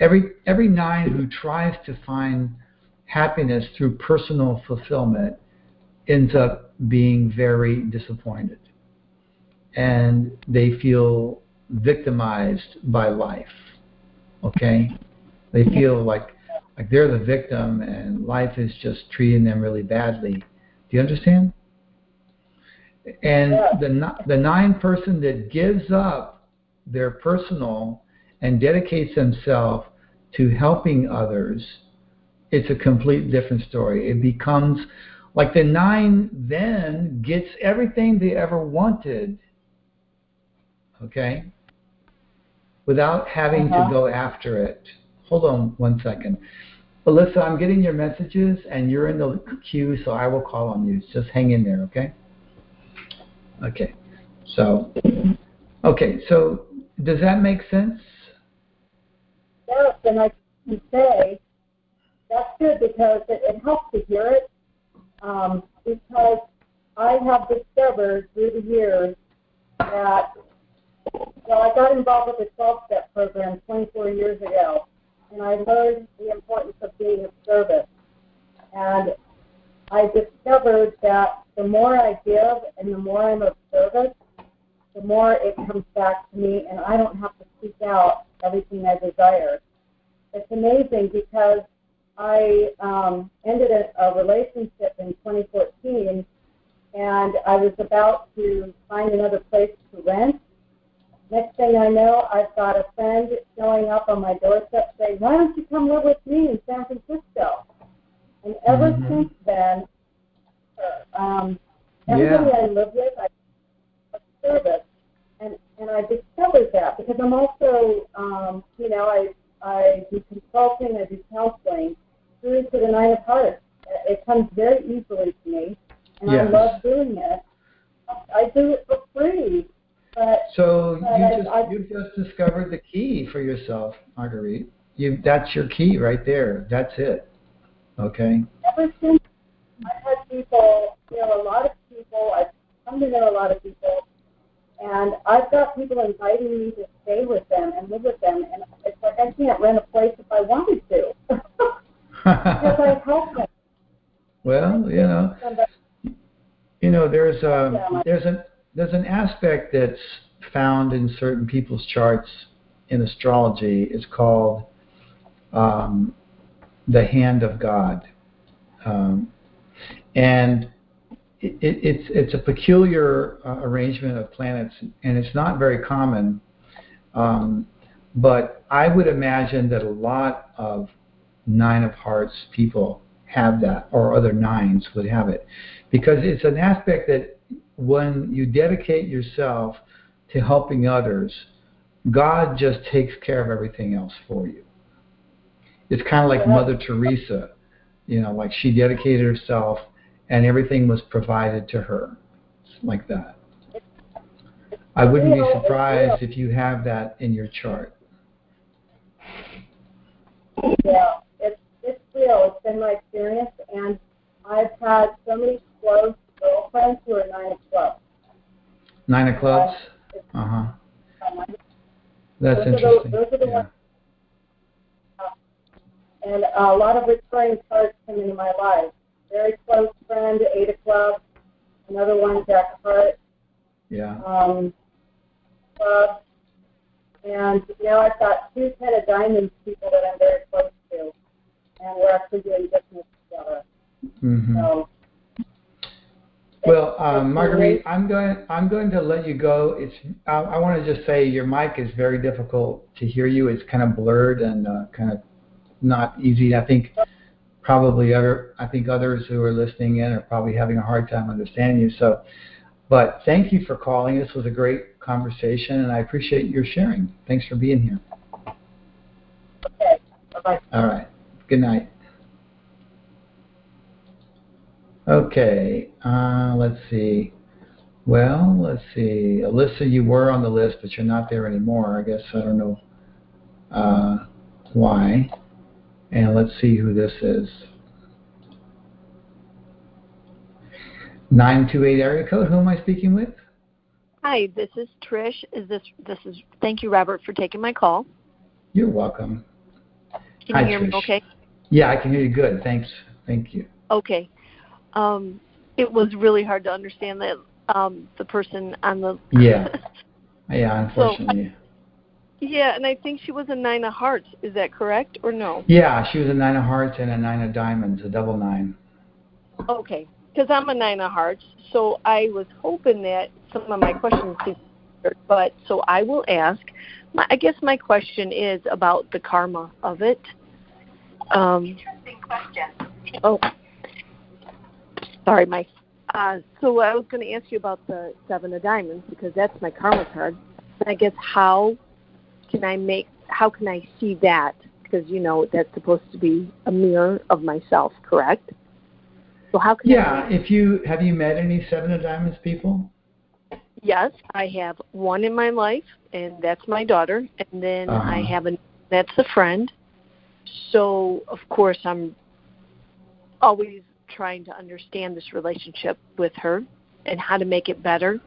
Every every nine who tries to find happiness through personal fulfillment ends up being very disappointed. And they feel victimized by life. Okay? They feel like like they're the victim and life is just treating them really badly. Do you understand? And the the nine person that gives up their personal and dedicates themselves to helping others, it's a complete different story. It becomes like the nine then gets everything they ever wanted, okay, without having Uh-huh. to go after it. Hold on one second. Alyssa, I'm getting your messages and you're in the queue, so I will call on you. Just hang in there, okay? Okay. So, okay, so does that make sense? Yes, and I can say that's good because it, it helps to hear it. Um, because I have discovered through the years that well, I got involved with the 12 step program 24 years ago, and I learned the importance of being of service. And I discovered that the more I give and the more I'm of service, the more it comes back to me, and I don't have to seek out everything I desire. It's amazing because I um, ended a, a relationship in 2014, and I was about to find another place to rent. Next thing I know, I've got a friend showing up on my doorstep saying, "Why don't you come live with me in San Francisco?" And ever Mhm. since then, um, everybody Yeah. I live with, I service, and and I discovered that because I'm also, um, you know, I I do consulting, I do counseling through to the nine of hearts. It comes very easily to me, and Yes. I love doing it. I do it for free, but So But you just I- you've just discovered the key for yourself, Marguerite. You that's your key right there. That's it. Okay. ever since I've had people, you know, a lot of people, I've come to know a lot of people, and I've got people inviting me to stay with them and live with them, and it's like I can't rent a place if I wanted to because I help them. well, you know, you know, there's a there's an there's an aspect that's found in certain people's charts in astrology. It's called um, the hand of God, um, and it, it, it's it's a peculiar uh, arrangement of planets, and it's not very common. Um, but I would imagine that a lot of nine of hearts people have that, or other nines would have it, because it's an aspect that when you dedicate yourself to helping others, God just takes care of everything else for you. It's kind of like Mother Teresa, you know, like she dedicated herself and everything was provided to her. Like that. I wouldn't be surprised if you have that in your chart. Yeah, it's it's real. It's been my experience, and I've had so many close girlfriends who are nine of clubs. Nine of clubs? Uh huh. That's Those are the- interesting. those are the Yeah. ones- and a lot of recurring cards come into my life. Very close friend, of clubs. Another one, Jack of. Yeah. Um, club. And now I've got two Ten of Diamonds people that I'm very close to. And we're actually doing business together. Mm-hmm. So, Well, um, Marguerite, I'm going. I'm going to let you go. It's. I, I want to just say your mic is very difficult to hear you. It's kind of blurred and uh, kind of not easy. I think probably other. I think others who are listening in are probably having a hard time understanding you. So, but thank you for calling. This was a great conversation, and I appreciate your sharing. Thanks for being here. okay. Bye-bye. All right. Good night. Okay. Uh, let's see. Well, let's see. Alyssa, you were on the list, but you're not there anymore. I guess I don't know uh, why. And let's see who this is. 928 area code. Who am I speaking with? Hi, this is Trish. Is this this is thank you, Robert, for taking my call. You're welcome. Can Hi, you hear me okay? Yeah, I can hear you good. Thanks. Thank you. Okay. Um it was really hard to understand that um the person on the Yeah. Yeah, unfortunately. Yeah, and I think she was a nine of hearts. Is that correct or no? yeah, she was a nine of hearts and a nine of diamonds, a double nine. Okay. Because I'm a nine of hearts, so I was hoping that some of my questions could be answered, but so I will ask. My, I guess my question is about the karma of it. Um, Interesting question. Oh, sorry, Mike. Uh, so I was going to ask you about the seven of diamonds because that's my karma card. And I guess how can I make? How can I see that? Because you know that's supposed to be a mirror of myself, correct? So how can Yeah, I? if you have you met any seven of diamonds people? Yes, I have one in my life, and that's my daughter, and then Uh-huh. I have a that's a friend. So of course I'm always trying to understand this relationship with her and how to make it better.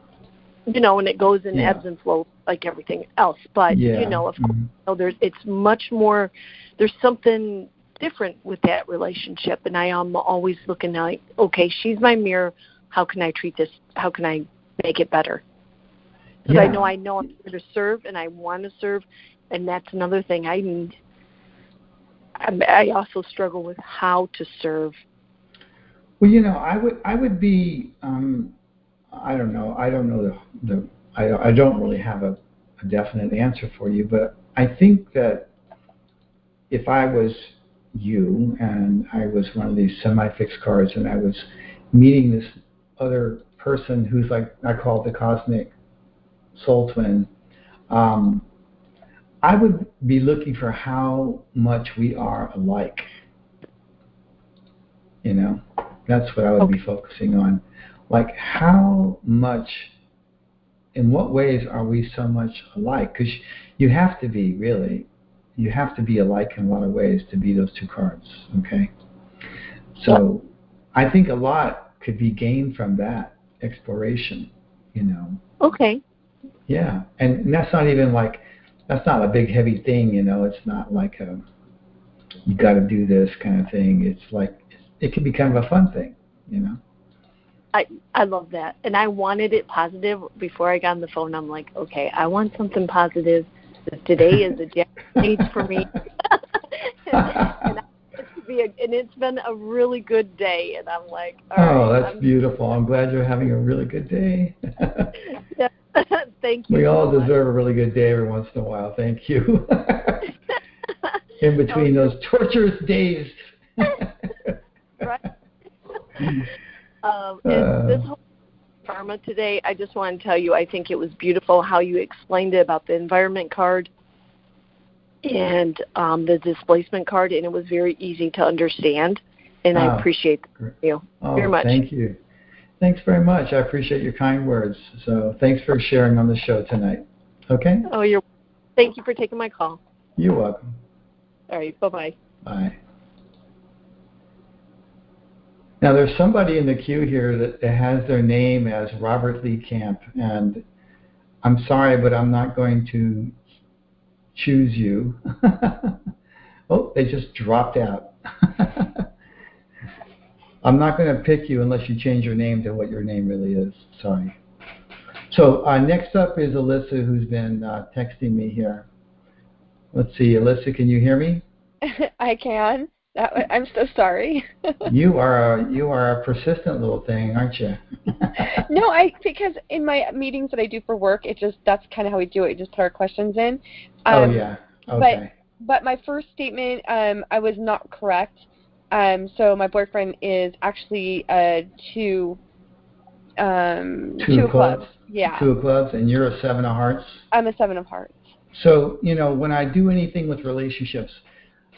You know, and it goes in Yeah. ebbs and flows like everything else. But yeah. you know, of course, Mhm. you know, there's it's much more. There's something different with that relationship, and I am always looking like, okay, she's my mirror. How can I treat this? How can I make it better? Because I know I know I'm here to serve, and I want to serve, and that's another thing I need. I, I also struggle with how to serve. Well, you know, I would I would be um, I don't know I don't know the, the I I don't really have a, a definite answer for you, but I think that if I was you and I was one of these semi-fixed cards and I was meeting this other person who's like I call it the cosmic soul twin, um, I would be looking for how much we are alike. You know, that's what I would be focusing on. Like, how much, in what ways are we so much alike? Because you have to be, really. You have to be alike in a lot of ways to be those two cards, okay? So I think a lot could be gained from that exploration, you know. Okay. Yeah, and, that's not even like that's not a big heavy thing, you know. It's not like a you got to do this kind of thing. It's like it can be kind of a fun thing, you know. I I love that, and I wanted it positive before I got on the phone. I'm like, okay, I want something positive. Today is a jack page for me, and, I, it to be a, and it's been a really good day. And I'm like, all oh, right, that's I'm- beautiful. I'm glad you're having a really good day. Yeah. Thank you. we all much. deserve a really good day every once in a while. Thank you. In between Oh, those torturous days. Right. Um, Uh. this whole karma today, I just want to tell you, I think it was beautiful how you explained it about the environment card and um, the displacement card, and it was very easy to understand. And Oh, I appreciate you Oh, very much. thank you. Thanks very much. I appreciate your kind words. So thanks for sharing on the show tonight. Okay? Oh, you're. Thank you for taking my call. You're welcome. All right. Bye-bye. bye. Now there's somebody in the queue here that, that has their name as Robert Lee Camp, and I'm sorry, but I'm not going to choose you. oh, they just dropped out. I'm not going to pick you unless you change your name to what your name really is. Sorry. So uh, next up is Alyssa, who's been uh, texting me here. Let's see, Alyssa, can you hear me? I can. That, I'm so sorry. you are a you are a persistent little thing, aren't you? no, I because in my meetings that I do for work, it just that's kind of how we do it. We just put our questions in. oh Um, yeah. Okay. But but my first statement, um, I was not correct. Um, so my boyfriend is actually uh, two um, Two of clubs. Yeah, Two of clubs, and you're a seven of hearts. I'm a seven of hearts. So, you know, when I do anything with relationships,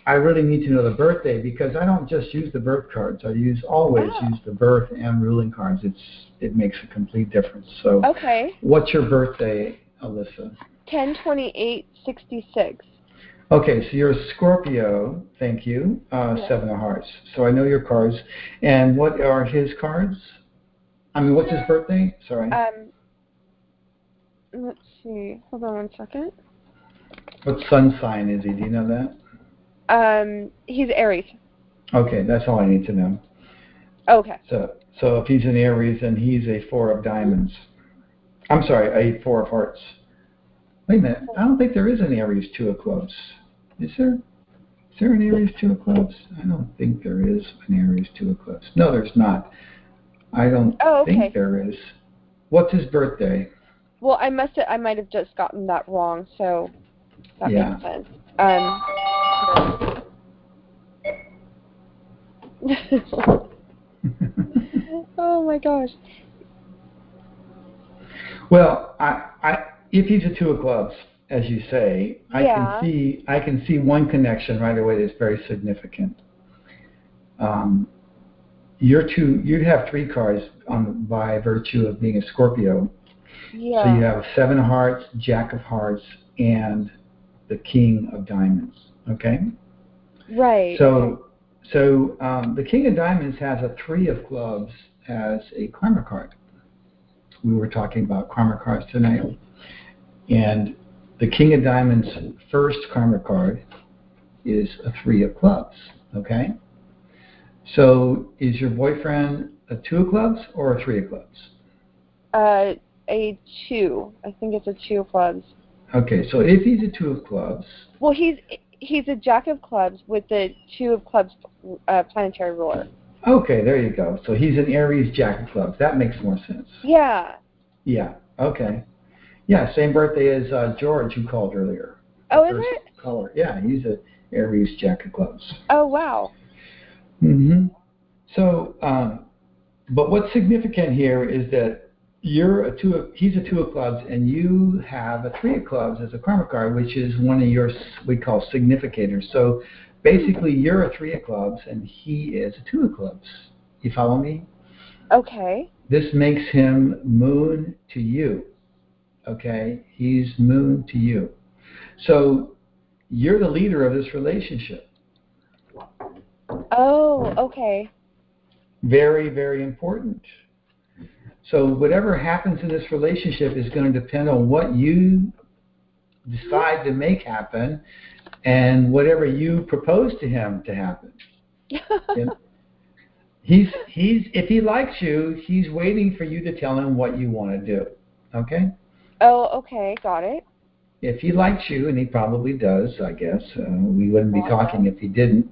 I really need to know the birthday because I don't just use the birth cards. I use always Oh. use the birth and ruling cards. It's it makes a complete difference. So, Okay, what's your birthday, Alyssa? ten twenty eight sixty six. Okay, so you're a Scorpio. Thank you. Uh, Yeah. Seven of Hearts. So I know your cards. And what are his cards? I mean, what's his birthday? Sorry. Um, let's see. Hold on one second. what sun sign is he? Do you know that? Um, he's Aries. Okay, that's all I need to know. Okay. So, so if he's an Aries, then he's a four of diamonds. I'm sorry, a four of hearts. Wait a minute. I don't think there is an Aries two of clubs. Is there? Is there an Aries two of clubs? I don't think there is an Aries two of clubs. No, there's not. I don't Oh, okay. think there is. What's his birthday? Well, I must have, I might have just gotten that wrong, so that Yeah. makes sense. Um, oh my gosh. Well, I, I, if he's a two of clubs, as you say, I Yeah. can see I can see one connection right away that's very significant. Um, you're two. You have three cards on by virtue of being a Scorpio. Yeah. So you have Seven of Hearts, Jack of Hearts, and the King of Diamonds. Okay. right. So, so um, the King of Diamonds has a Three of Clubs as a karma card. We were talking about karma cards tonight, and the King of Diamonds' first karma card is a Three of Clubs. Okay. So, is your boyfriend a Two of Clubs or a Three of Clubs? Uh, a two. I think it's a two of clubs. Okay. So, if he's a Two of Clubs, Well, he's he's a jack of clubs with the two of clubs uh, planetary ruler. okay, there you go. So he's an Aries Jack of Clubs. That makes more sense. Yeah. Yeah. Okay. Yeah. Same birthday as uh, George, who called earlier. Oh, is it? Caller. Yeah, he's a Aries Jack of Clubs. Oh, wow. hmm So, um, but what's significant here is that you're a two. Of, he's a two of clubs, and you have a three of clubs as a karma card, which is one of your we call significators. So, basically, you're a three of clubs, and he is a two of clubs. You follow me? Okay. This makes him moon to you. Okay? He's moon to you. So you're the leader of this relationship. Oh, okay. Very, very important. So whatever happens in this relationship is going to depend on what you decide to make happen and whatever you propose to him to happen. He's he's if he likes you, he's waiting for you to tell him what you want to do. Okay? oh, okay. Got it. if he likes you, and he probably does, I guess, uh, we wouldn't be talking if he didn't,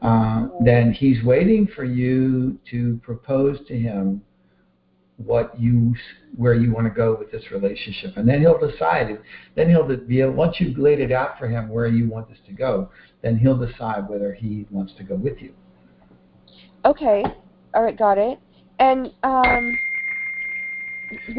uh, then he's waiting for you to propose to him what you, where you want to go with this relationship, and then he'll decide. Then he'll be able, once you've laid it out for him where you want this to go, then he'll decide whether he wants to go with you. Okay. All right. Got it. And um,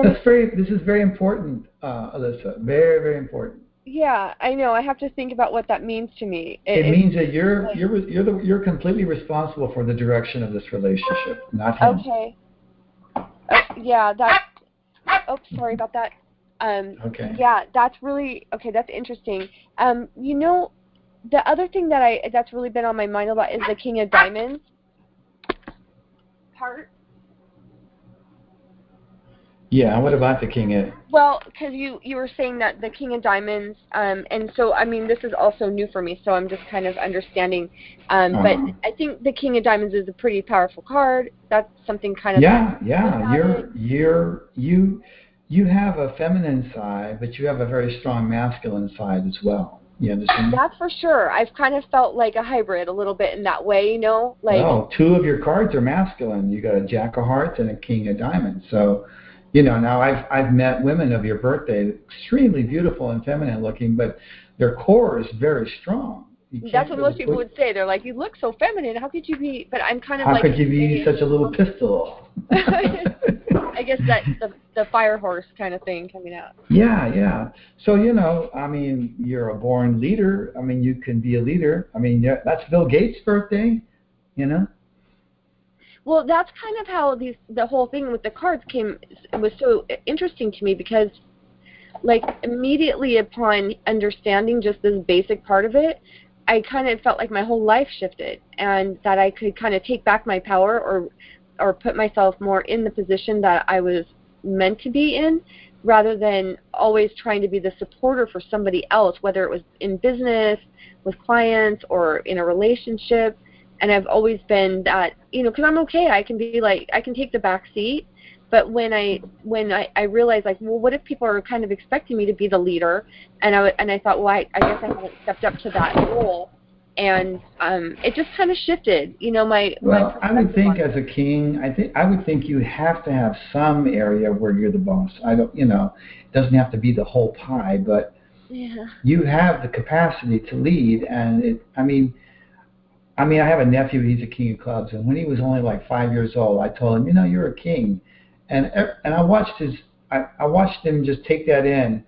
That's very. This is very important, uh, Alyssa. Very, very important. yeah, I know. I have to think about what that means to me. It it- means that you're like- you're you're the, you're completely responsible for the direction of this relationship, not him. Okay. Uh, yeah, that. Oh, sorry about that. Um, Okay. yeah, that's really okay. That's interesting. Um, you know, the other thing that I that's really been on my mind a lot is the King of Diamonds part. Yeah. What about the king? Of, Well, because you you were saying that the King of Diamonds, um, and so I mean this is also new for me, so I'm just kind of understanding. Um, but Uh-huh. I think the King of Diamonds is a pretty powerful card. That's something kind of yeah, yeah. You're it. you're you. you have a feminine side, but you have a very strong masculine side as well. You understand? That's for sure. I've kind of felt like a hybrid a little bit in that way, you know, like no, two of your cards are masculine. You got a Jack of Hearts and a King of Diamonds. So, you know, now I've I've met women of your birthday, extremely beautiful and feminine looking, but their core is very strong. That's what really most people would say. They're like, "You look so feminine. How could you be?" But I'm kind of How like, could you be such a little pistol? I guess that the the fire horse kind of thing coming out. Yeah, yeah. So you know, I mean, you're a born leader. I mean, you can be a leader. I mean, yeah, that's Bill Gates' birthday. You know. Well, that's kind of how these the whole thing with the cards came was so interesting to me because like immediately upon understanding just this basic part of it, I kind of felt like my whole life shifted and that I could kind of take back my power or or put myself more in the position that I was meant to be in rather than always trying to be the supporter for somebody else whether it was in business with clients or in a relationship and I've always been that you know because I'm okay. I can be like I can take the back seat. But when I when I, I realized like well what if people are kind of expecting me to be the leader? And I and I thought well I, I guess I haven't stepped up to that role. And um it just kind of shifted you know my Well, my I would think as a king, I think I would think you have to have some area where you're the boss. I don't, you know, it doesn't have to be the whole pie, but yeah. you have the capacity to lead. And it, I mean, I mean, I have a nephew. He's a king of clubs, and when he was only like five years old, I told him, you know, you're a king, and ev- and I watched his, I, I watched him just take that in,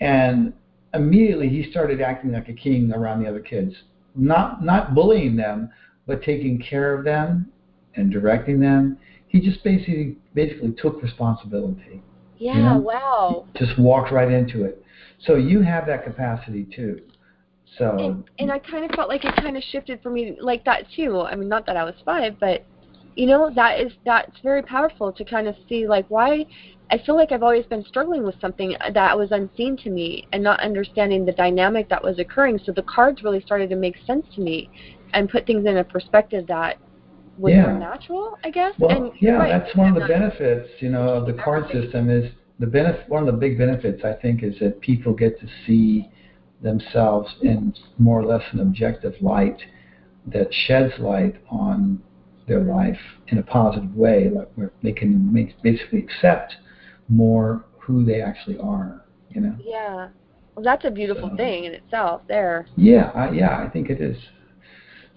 and immediately he started acting like a king around the other kids, not not bullying them, but taking care of them and directing them. He just basically basically took responsibility. yeah know? wow Just walked right into it. So you have that capacity too. So and um, and I kind of felt like it kind of shifted for me like that too. I mean, not that I was five, but you know, that is that's very powerful to kind of see like why I feel like I've always been struggling with something that was unseen to me and not understanding the dynamic that was occurring. So the cards really started to make sense to me and put things in a perspective that was Yeah. more natural, I guess. Well, and yeah, right, that's one of the benefits, you know, of the card Everything. system is the benefit. One of the big benefits, I think, is that people get to see themselves in more or less an objective light that sheds light on their life in a positive way, like where they can make, basically accept more who they actually are. You know. Yeah. Well, that's a beautiful So- thing in itself there. Yeah, I, yeah, I think it is.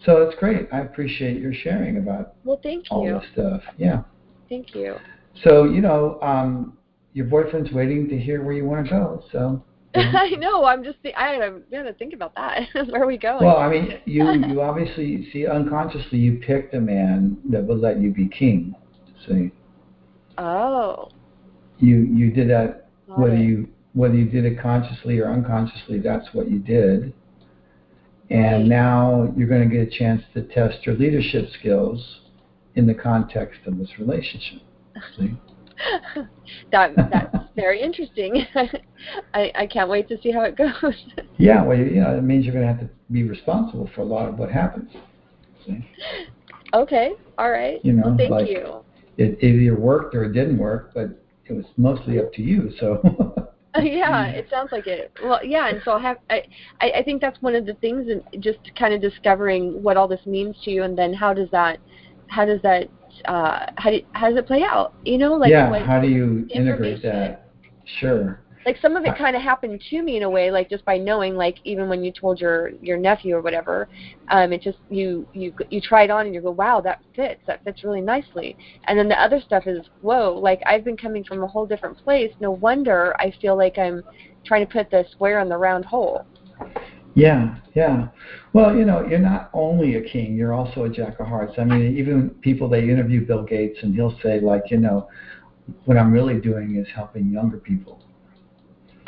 So it's great. I appreciate your sharing about Well, thank all you. this stuff. Yeah. Thank you. So you know, um, your boyfriend's waiting to hear where you want to go. So. Mm-hmm. I know. I'm just. I gotta, gotta think about that. Where are we going? well, I mean, you you obviously see unconsciously you picked a man that would let you be king. See, oh. you you did that got whether it. you whether you did it consciously or unconsciously. That's what you did. And Right. now you're going to get a chance to test your leadership skills in the context of this relationship. See? that that's very interesting. I I can't wait to see how it goes. Yeah, well, you know, it means you're going to have to be responsible for a lot of what happens. See? okay. All right. You know, well, thank like- you. It, it either worked or it didn't work, but it was mostly up to you. So, uh, yeah, it sounds like it. Well, yeah, and so I have I I I think that's one of the things, and just kind of discovering what all this means to you, and then how does that how does that uh how do how does it play out? You know, like yeah, like how do you integrate that? Sure. like some of it kind of happened to me in a way like just by knowing like even when you told your your nephew or whatever um it just you you you try it on and you go wow that fits that fits really nicely and then the other stuff is whoa like i've been coming from a whole different place no wonder i feel like i'm trying to put the square in the round hole Yeah, yeah. Well, you know, you're not only a king, you're also a jack of hearts. I mean, even people they interview Bill Gates and he'll say like, you know, what I'm really doing is helping younger people.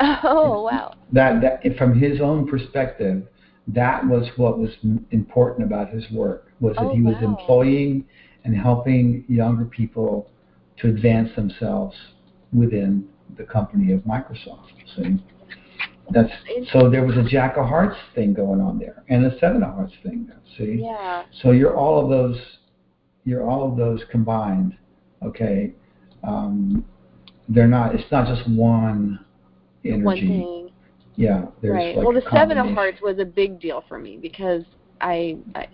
oh wow That that from his own perspective, that was what was important about his work was that Oh, he was wow. employing and helping younger people to advance themselves within the company of Microsoft. See? That's so there was a Jack of Hearts thing going on there and a Seven of Hearts thing. See? yeah So you're all of those, you're all of those combined, okay? Um, they're not. It's not just one energy. One thing. Yeah. There's right. Like well, the seven of hearts was a big deal for me because I, I,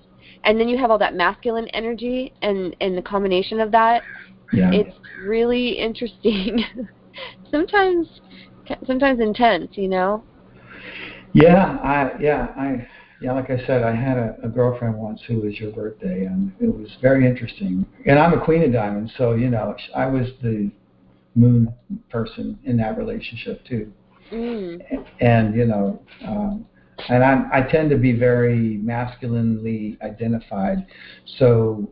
and then you have all that masculine energy, and and the combination of that, Yeah. it's really interesting. sometimes, sometimes intense. You know. Yeah, I yeah, I yeah, like I said, I had a, a girlfriend once who was your birthday and it was very interesting. And I'm a queen of diamonds, so you know, I was the moon person in that relationship too. Mm. And you know, um and I I tend to be very masculinely identified, so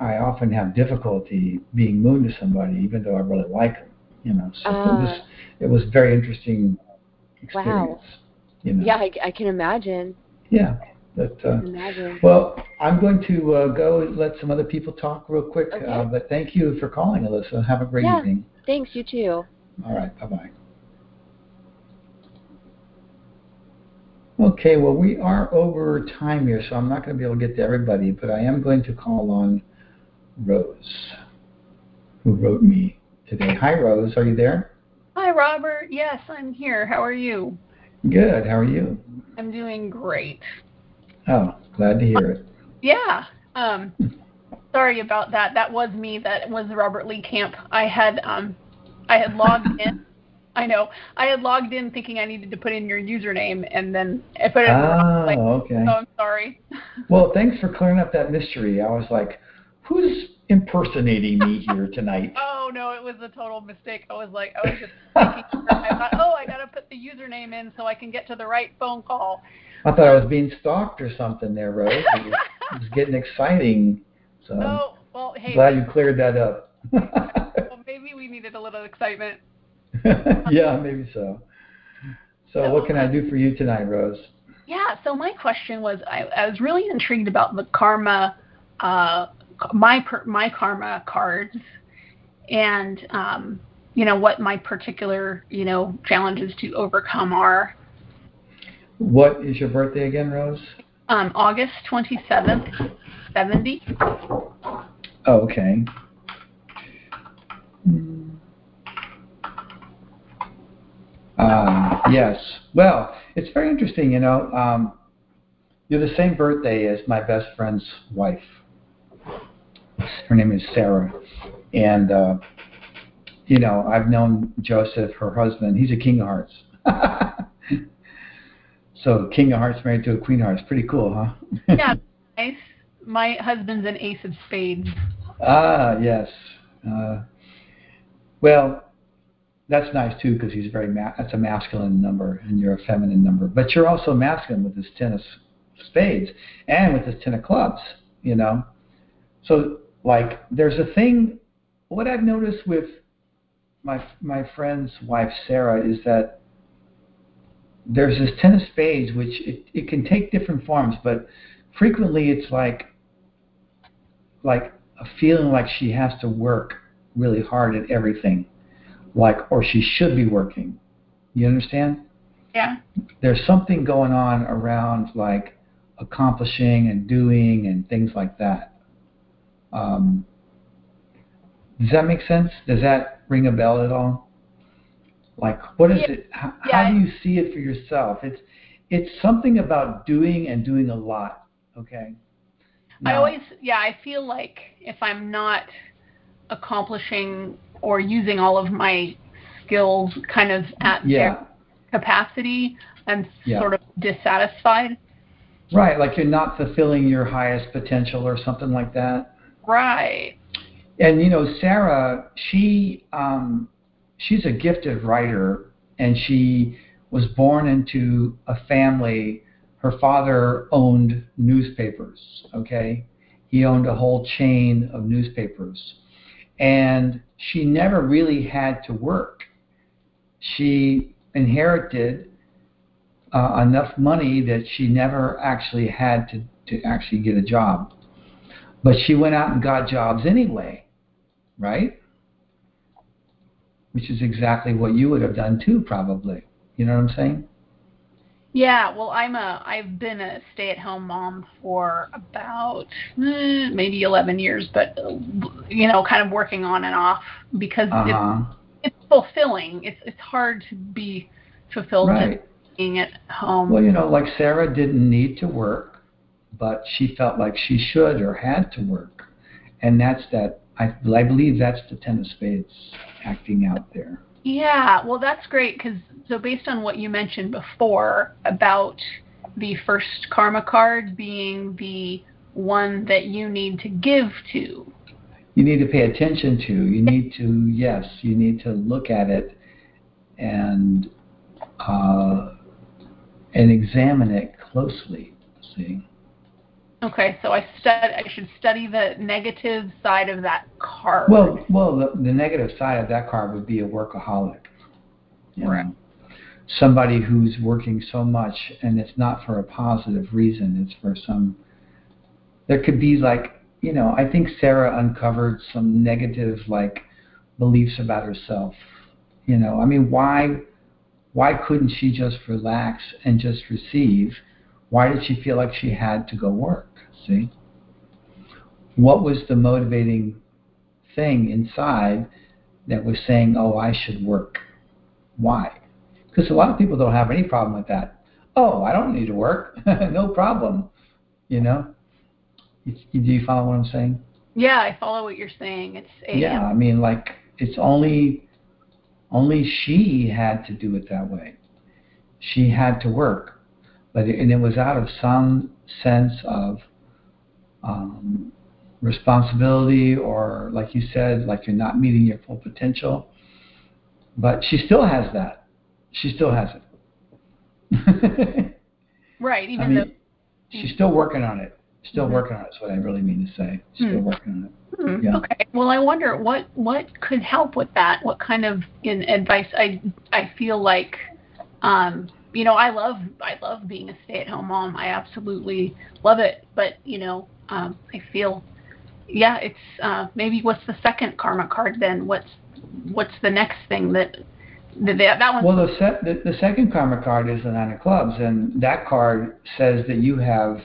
I often have difficulty being moon to somebody, even though I really like them. You know, so it was it was a very interesting experience. You know? Yeah, I, I can imagine. Yeah. But, uh, I can imagine. well, I'm going to uh, go let some other people talk real quick. Okay. Uh, but thank you for calling, Alyssa. Have a great Yeah. evening. Thanks. You too. All right. Bye bye. Okay. Well, we are over time here, so I'm not going to be able to get to everybody, but I am going to call on Rose, who wrote me today. Hi, Rose. Are you there? Hi, Robert. Yes, I'm here. How are you? Good. How are you? I'm doing great. Oh, glad to hear it. Yeah. Um, sorry about that. That was me. That was Robert Lee Camp. I had um, I had logged in. I know. I had logged in thinking I needed to put in your username, and then I put it in the wrong Oh, okay. So I'm sorry. Well, thanks for clearing up that mystery. I was like, who's impersonating me here tonight? Oh no, it was a total mistake. I was like, I was just thinking. I thought, oh, I gotta put the username in so I can get to the right phone call. I thought I was being stalked or something there, Rose. It was, it was getting exciting. So Oh well, hey. glad you cleared that up. Well, maybe we needed a little excitement. yeah, maybe so. So what can I do for you tonight, Rose? Yeah, so my question was I, I was really intrigued about the karma, uh, my per, my karma cards, and um, you know what my particular you know challenges to overcome are. What is your birthday again, Rose? Um, August twenty seventh, seventy. Oh, okay. Um, yes. Well, it's very interesting, you know. Um, you're the same birthday as my best friend's wife. Her name is Sarah. And, uh, you know, I've known Joseph, her husband. He's a king of hearts. so, king of hearts married to a queen of hearts. Pretty cool, huh? Yeah, nice. My husband's an ace of spades. Ah, yes. Uh, well, that's nice too because he's very ma- that's a masculine number and you're a feminine number. But you're also masculine with this ten of spades and with this ten of clubs. You know, so like there's a thing. What I've noticed with my my friend's wife Sarah is that there's this ten of spades which it, it can take different forms, but frequently it's like like a feeling like she has to work really hard at everything, like or she should be working. You understand? Yeah. There's something going on around like accomplishing and doing and things like that. Um, does that make sense? Does that ring a bell at all? Like, what is Yeah. it? How, Yeah. how do you see it for yourself? It's it's something about doing and doing a lot. Okay. I always, yeah, I feel like if I'm not accomplishing or using all of my skills kind of at yeah. their capacity, I'm Yeah. sort of dissatisfied. Right, like you're not fulfilling your highest potential or something like that. Right. And you know, Sarah, she um, she's a gifted writer, and she was born into a family. Her father owned newspapers. Okay, he owned a whole chain of newspapers, and she never really had to work. She inherited uh, enough money that she never actually had to, to actually get a job. But she went out and got jobs anyway, right? Which is exactly what you would have done too, probably. You know what I'm saying? Yeah, well, I'm a I've been a stay-at-home mom for about eh, maybe 11 years, but you know, kind of working on and off because Uh it's it's fulfilling. It's it's hard to be fulfilled Right. being at home. Well, you know, like Sarah didn't need to work, but she felt like she should or had to work, and that's that. I, I believe that's the Ten of Spades acting out there. Yeah, well, that's great because so based on what you mentioned before about the first karma card being the one that you need to give to. You need to pay attention to. You need to, yes, you need to look at it and uh, and examine it closely. See. Okay, so I stud I should study the negative side of that card. Well, well, the, the negative side of that card would be a workaholic. You Right. know? Somebody who's working so much, and it's not for a positive reason. It's for some. There could be like, you know, I think Sarah uncovered some negative like beliefs about herself. You know, I mean, why, why couldn't she just relax and just receive? Why did she feel like she had to go work? See. What was the motivating thing inside that was saying, "Oh, I should work"? Why? Because a lot of people don't have any problem with that. Oh, I don't need to work. no problem. You know. You- Do you follow what I'm saying? yeah, I follow what you're saying. It's a Yeah, I mean, like it's only only she had to do it that way. She had to work, but it, and it was out of some sense of um, responsibility, or like you said, like you're not meeting your full potential. But she still has that. She still has it. right, I even mean, though she's still working on it. Still Mhm. working on it. Is what I really mean to say. Still Hmm. working on it. Hmm, Yeah. Okay. Well, I wonder what what could help with that. What kind of in advice? I I feel like, um, you know, I love I love being a stay at home mom. I absolutely love it. But you know, um, I feel, yeah, it's uh, maybe what's the second karma card then? What's what's the next thing that that that, one? Well, the, se- the the second karma card is the nine of clubs, and that card says that you have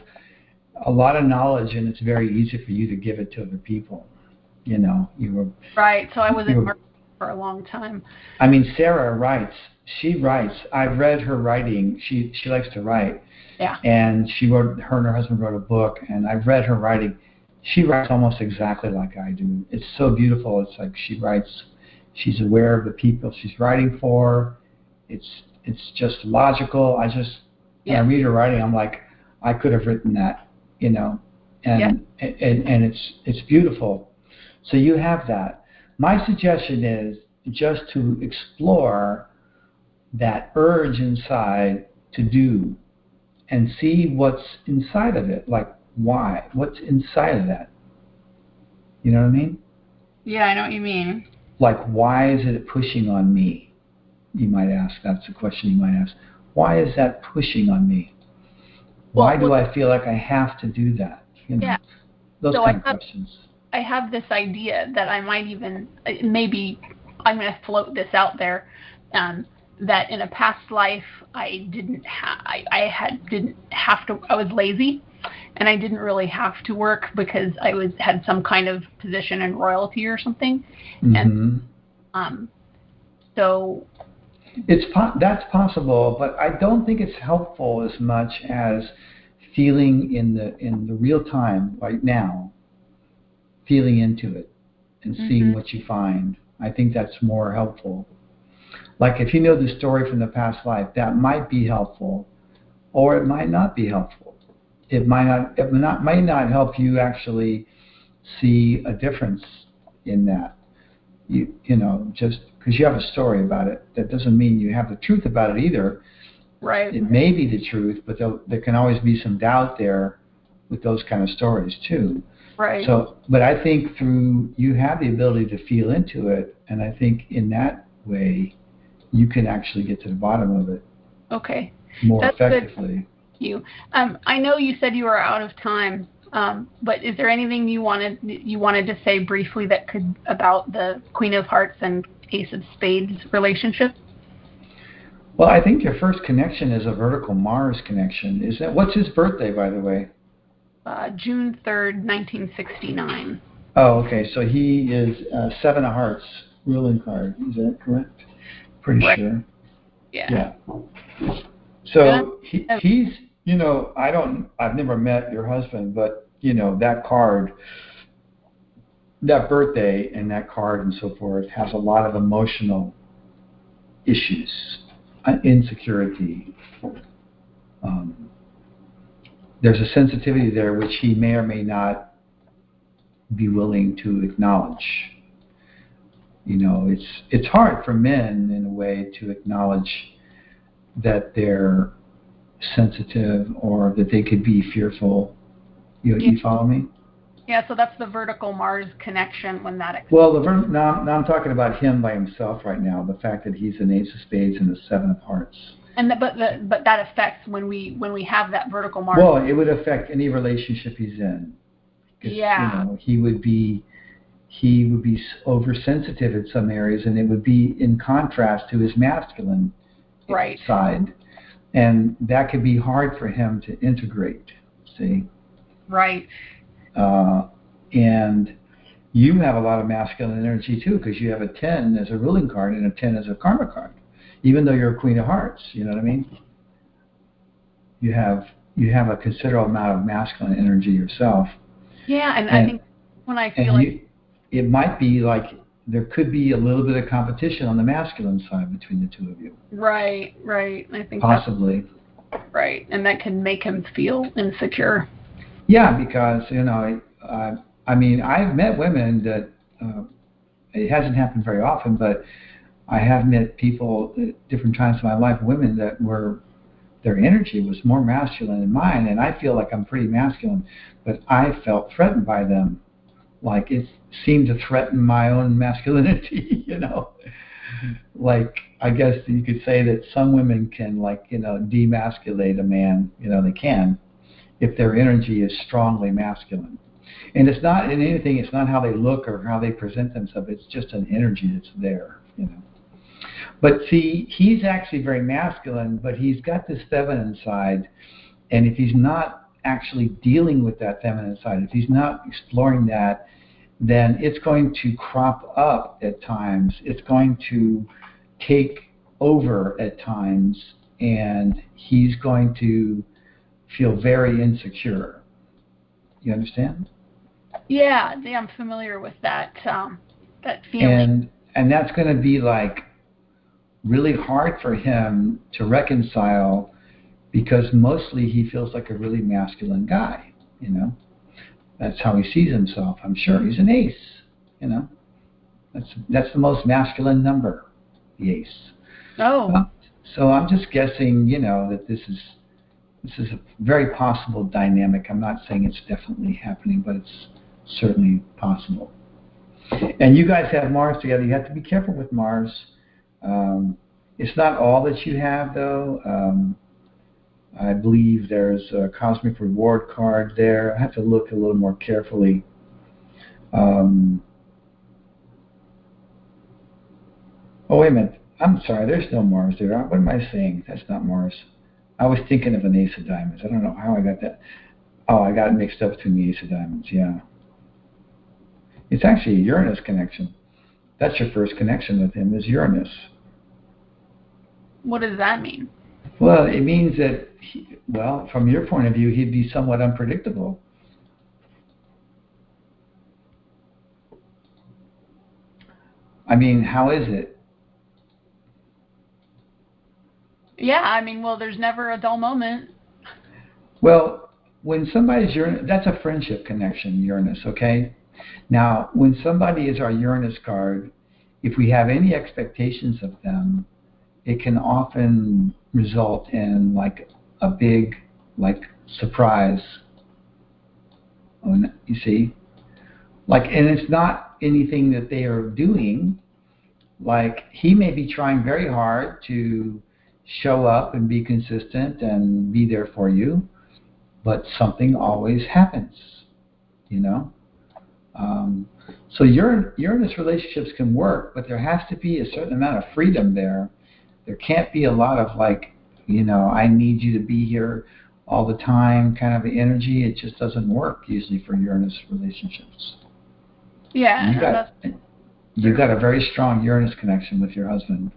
a lot of knowledge, and it's very easy for you to give it to other people. You know, you were. right. So I was in for a long time. I mean, Sarah writes. She writes. I've read her writing. She she likes to write. Yeah. And she wrote. Her and her husband wrote a book, and I've read her writing. She writes almost exactly like I do. It's so beautiful. It's like she writes. She's aware of the people she's writing for. It's it's just logical. I just when I Yeah. read her writing, I'm like, I could have written that, you know, and and and it's it's beautiful. So you have that. My suggestion is just to explore that urge inside to do and see what's inside of it. Like why? What's inside of that? You know what I mean? Yeah, I know what you mean. Like why is it pushing on me? You might ask. That's the question you might ask. Why is that pushing on me? Why Well, do I feel like I have to do that? You know, Yeah. those So kind I of have- questions. I have this idea that I might even uh, maybe I'm going to float this out there um, that in a past life I didn't ha- I, I had didn't have to I was lazy and I didn't really have to work because I was had some kind of position in royalty or something. hmm Um, so It's po- that's possible, but I don't think it's helpful as much as feeling in the in the real time right now, feeling into it and seeing Mhm. what you find. I think that's more helpful. Like if you know the story from the past life, that might be helpful, or it might not be helpful. It might not it might not, might not help you actually see a difference in that. You you know just because you have a story about it, that doesn't mean you have the truth about it either. right It may be the truth, but there, there can always be some doubt there with those kind of stories too. right So, but I think through you have the ability to feel into it, and I think in that way, you can actually get to the bottom of it okay more That's good. effectively. you um, I know you said you were out of time. Um, but is there anything you wanted you wanted to say briefly that could about the Queen of Hearts and Ace of Spades relationship? Well, I think your first connection is a vertical Mars connection. Is that what's his birthday, by the way? Uh, June third, nineteen sixty nine. Oh, okay. So he is uh, seven of hearts ruling card. Is that correct? Pretty Right. sure. Yeah. Yeah. So he, he's, you know, I don't, I've never met your husband, but you know, that card, that birthday and that card and so forth has a lot of emotional issues, uh, insecurity. Um, there's a sensitivity there which he may or may not be willing to acknowledge. You know, it's it's hard for men in a way to acknowledge that they're sensitive or that they could be fearful. You, know, you follow me? Yeah, so that's the vertical Mars connection when that ex- Well, the ver- now, now I'm talking about him by himself right now. The fact that he's an ace of spades and a seven of hearts. and the, but the, but that affects when we when we have that vertical Mars. Well, it would affect any relationship he's in. Yeah. You know, he would be he would be oversensitive in some areas, and it would be in contrast to his masculine Right. side, and that could be hard for him to integrate. See, right. uh, and you have a lot of masculine energy too, because you have a ten as a ruling card and a ten as a karma card, even though you're a queen of hearts. You know what I mean? You have you have a considerable amount of masculine energy yourself. Yeah, and, I think when I feel And like you, it might be like there could be a little bit of competition on the masculine side between the two of you, right, right. I think possibly. right, and that can make him feel insecure. Yeah, because you know, uh, I mean, I've met women that uh, it hasn't happened very often, but I have met people at different times in my life, women that were their energy was more masculine than mine, and I feel like I'm pretty masculine, but I felt threatened by them, like it seemed to threaten my own masculinity, you know. Like I guess you could say that some women can like you know demasculate a man, you know they can, if their energy is strongly masculine. And it's not in anything, it's not how they look or how they present themselves, it's just an energy that's there, you know. But see, he's actually very masculine, but he's got this feminine side. And if he's not actually dealing with that feminine side, if he's not exploring that, then it's going to crop up at times. It's going to take over at times, and he's going to feel very insecure. You understand? Yeah, yeah, I'm familiar with that um, that feeling. And and that's going to be like really hard for him to reconcile because mostly he feels like a really masculine guy, you know. That's how he sees himself. I'm sure he's an ace, you know. That's that's the most masculine number, the ace. oh, Uh, So I'm just guessing, you know, that this is this is a very possible dynamic. I'm not saying it's definitely happening, but it's certainly possible. And you guys have Mars together. You have to be careful with Mars. Um, it's not all that you have, though. Um, I believe there's a cosmic reward card there. I have to look a little more carefully. Um, oh, wait a minute. I'm sorry. There's no Mars there. What am I saying? That's not Mars. I was thinking of an Ace of Diamonds. I don't know how I got that. Oh, I got mixed up between the Ace of Diamonds. Yeah. It's actually a Uranus connection. That's your first connection with him is Uranus. what does that mean? Well, it means that, he, well, from your point of view, he'd be somewhat unpredictable. I mean, how is it? Yeah, I mean, well, there's never a dull moment. Well, when somebody's Uranus, that's a friendship connection, Uranus, okay? Now, when somebody is our Uranus card, if we have any expectations of them, it can often result in like a big, like, surprise. You see? Like, and it's not anything that they are doing. Like, he may be trying very hard to show up and be consistent and be there for you but something always happens, you know. Um, so Uranus relationships can work, but there has to be a certain amount of freedom there. There can't be a lot of like, you know, I need you to be here all the time kind of energy. It just doesn't work usually for Uranus relationships. Yeah, you got, that's, you've got a very strong Uranus connection with your husband.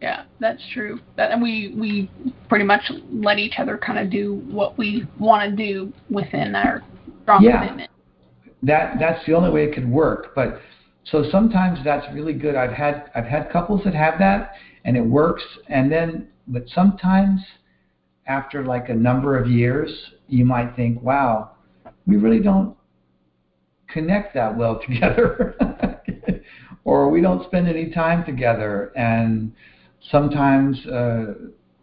Yeah, that's true. That and we we pretty much let each other kind of do what we want to do within our strong Yeah. commitment. That that's the only way it could work. But so sometimes that's really good. I've had I've had couples that have that and it works. And then but sometimes after like a number of years, you might think, wow, we really don't connect that well together. or we don't spend any time together and sometimes uh,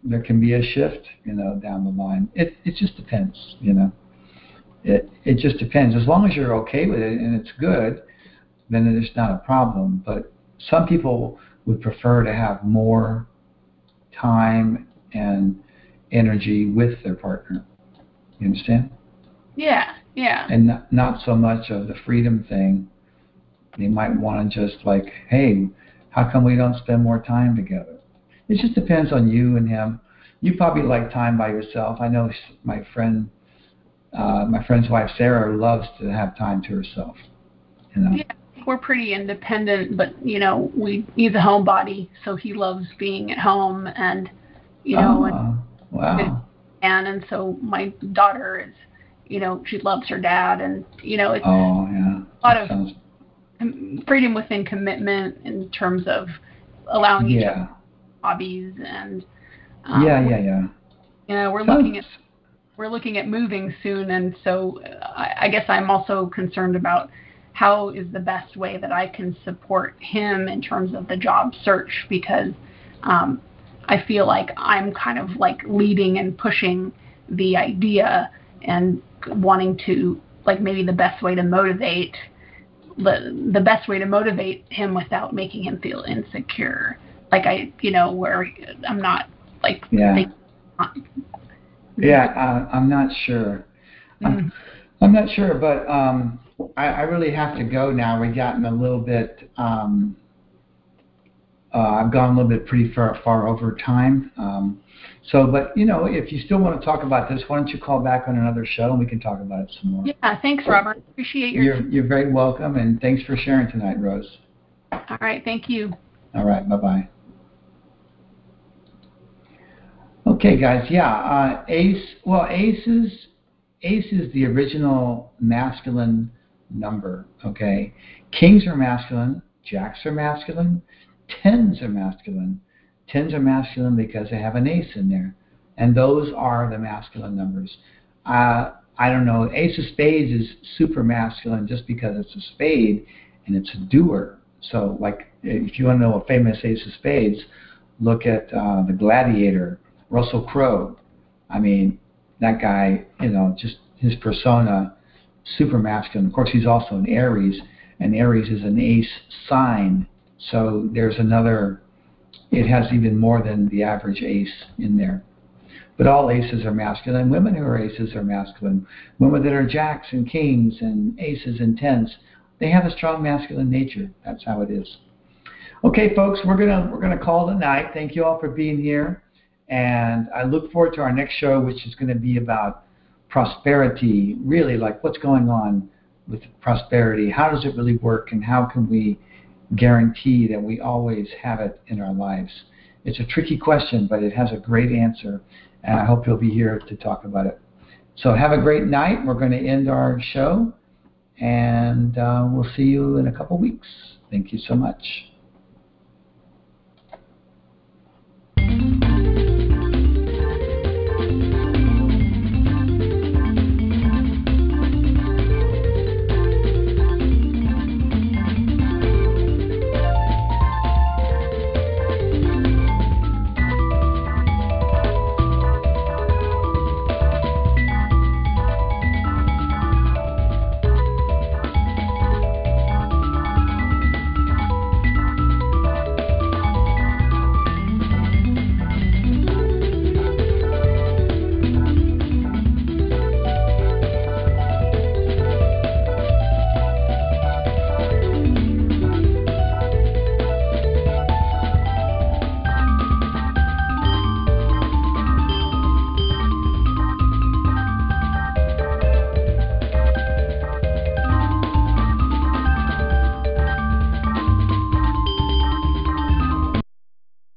there can be a shift, you know, down the line. It it just depends, you know. It it just depends. As long as you're okay with it and it's good, then it's not a problem. But some people would prefer to have more time and energy with their partner. You understand? Yeah, yeah. And not, not so much of the freedom thing. They might want to just like, hey, how come we don't spend more time together? It just depends on you and him. You probably like time by yourself. I know my friend, uh, my friend's wife Sarah loves to have time to herself. You know. Yeah, we're pretty independent, but you know, we he's a homebody, so he loves being at home and you know, and, Oh, wow. and and so my daughter is, you know, she loves her dad, and you know, it's Oh, yeah. lot That of- sounds, freedom within commitment in terms of allowing each other yeah. hobbies and um, Yeah, yeah, yeah. You know, we're Sounds- looking at we're looking at moving soon, and so uh, I, I guess I'm also concerned about how is the best way that I can support him in terms of the job search because um, I feel like I'm kind of like leading and pushing the idea and wanting to like maybe the best way to motivate the the best way to motivate him without making him feel insecure like I you know where I'm not like Yeah. thinking- Yeah, uh, I'm not sure. I'm, Mm. I'm not sure, but um, I, I really have to go now. We've gotten a little bit. Um, uh, I've gone a little bit pretty far, far over time. Um, so, but you know, if you still want to talk about this, why don't you call back on another show and we can talk about it some more. Yeah, thanks, Robert. Appreciate your. You're you're very welcome, and thanks for sharing tonight, Rose. All right, thank you. All right, bye bye. Okay, guys. Yeah, uh, ace. Well, aces. Ace is the original masculine number. Okay, kings are masculine. Jacks are masculine. Tens are masculine. Tens are masculine because they have an ace in there, and those are the masculine numbers. Uh, I don't know. Ace of spades is super masculine just because it's a spade and it's a doer. So, like, if you want to know a famous ace of spades, look at uh, the Gladiator, Russell Crowe. I mean, that guy, you know, just his persona, super masculine. Of course, he's also an Aries, and Aries is an ace sign. So there's another, it has even more than the average ace in there. But all aces are masculine. Women who are aces are masculine. Women that are jacks and kings and aces and tens, they have a strong masculine nature. That's how it is. Okay, folks, we're gonna we're gonna call it a night. Thank you all for being here, and I look forward to our next show, which is going to be about prosperity. Really, like what's going on with prosperity? How does it really work, and how can we guarantee that we always have it in our lives? It's a tricky question, but it has a great answer, and I hope you'll be here to talk about it. So have a great night. We're going to end our show, and uh, we'll see you in a couple weeks. Thank you so much.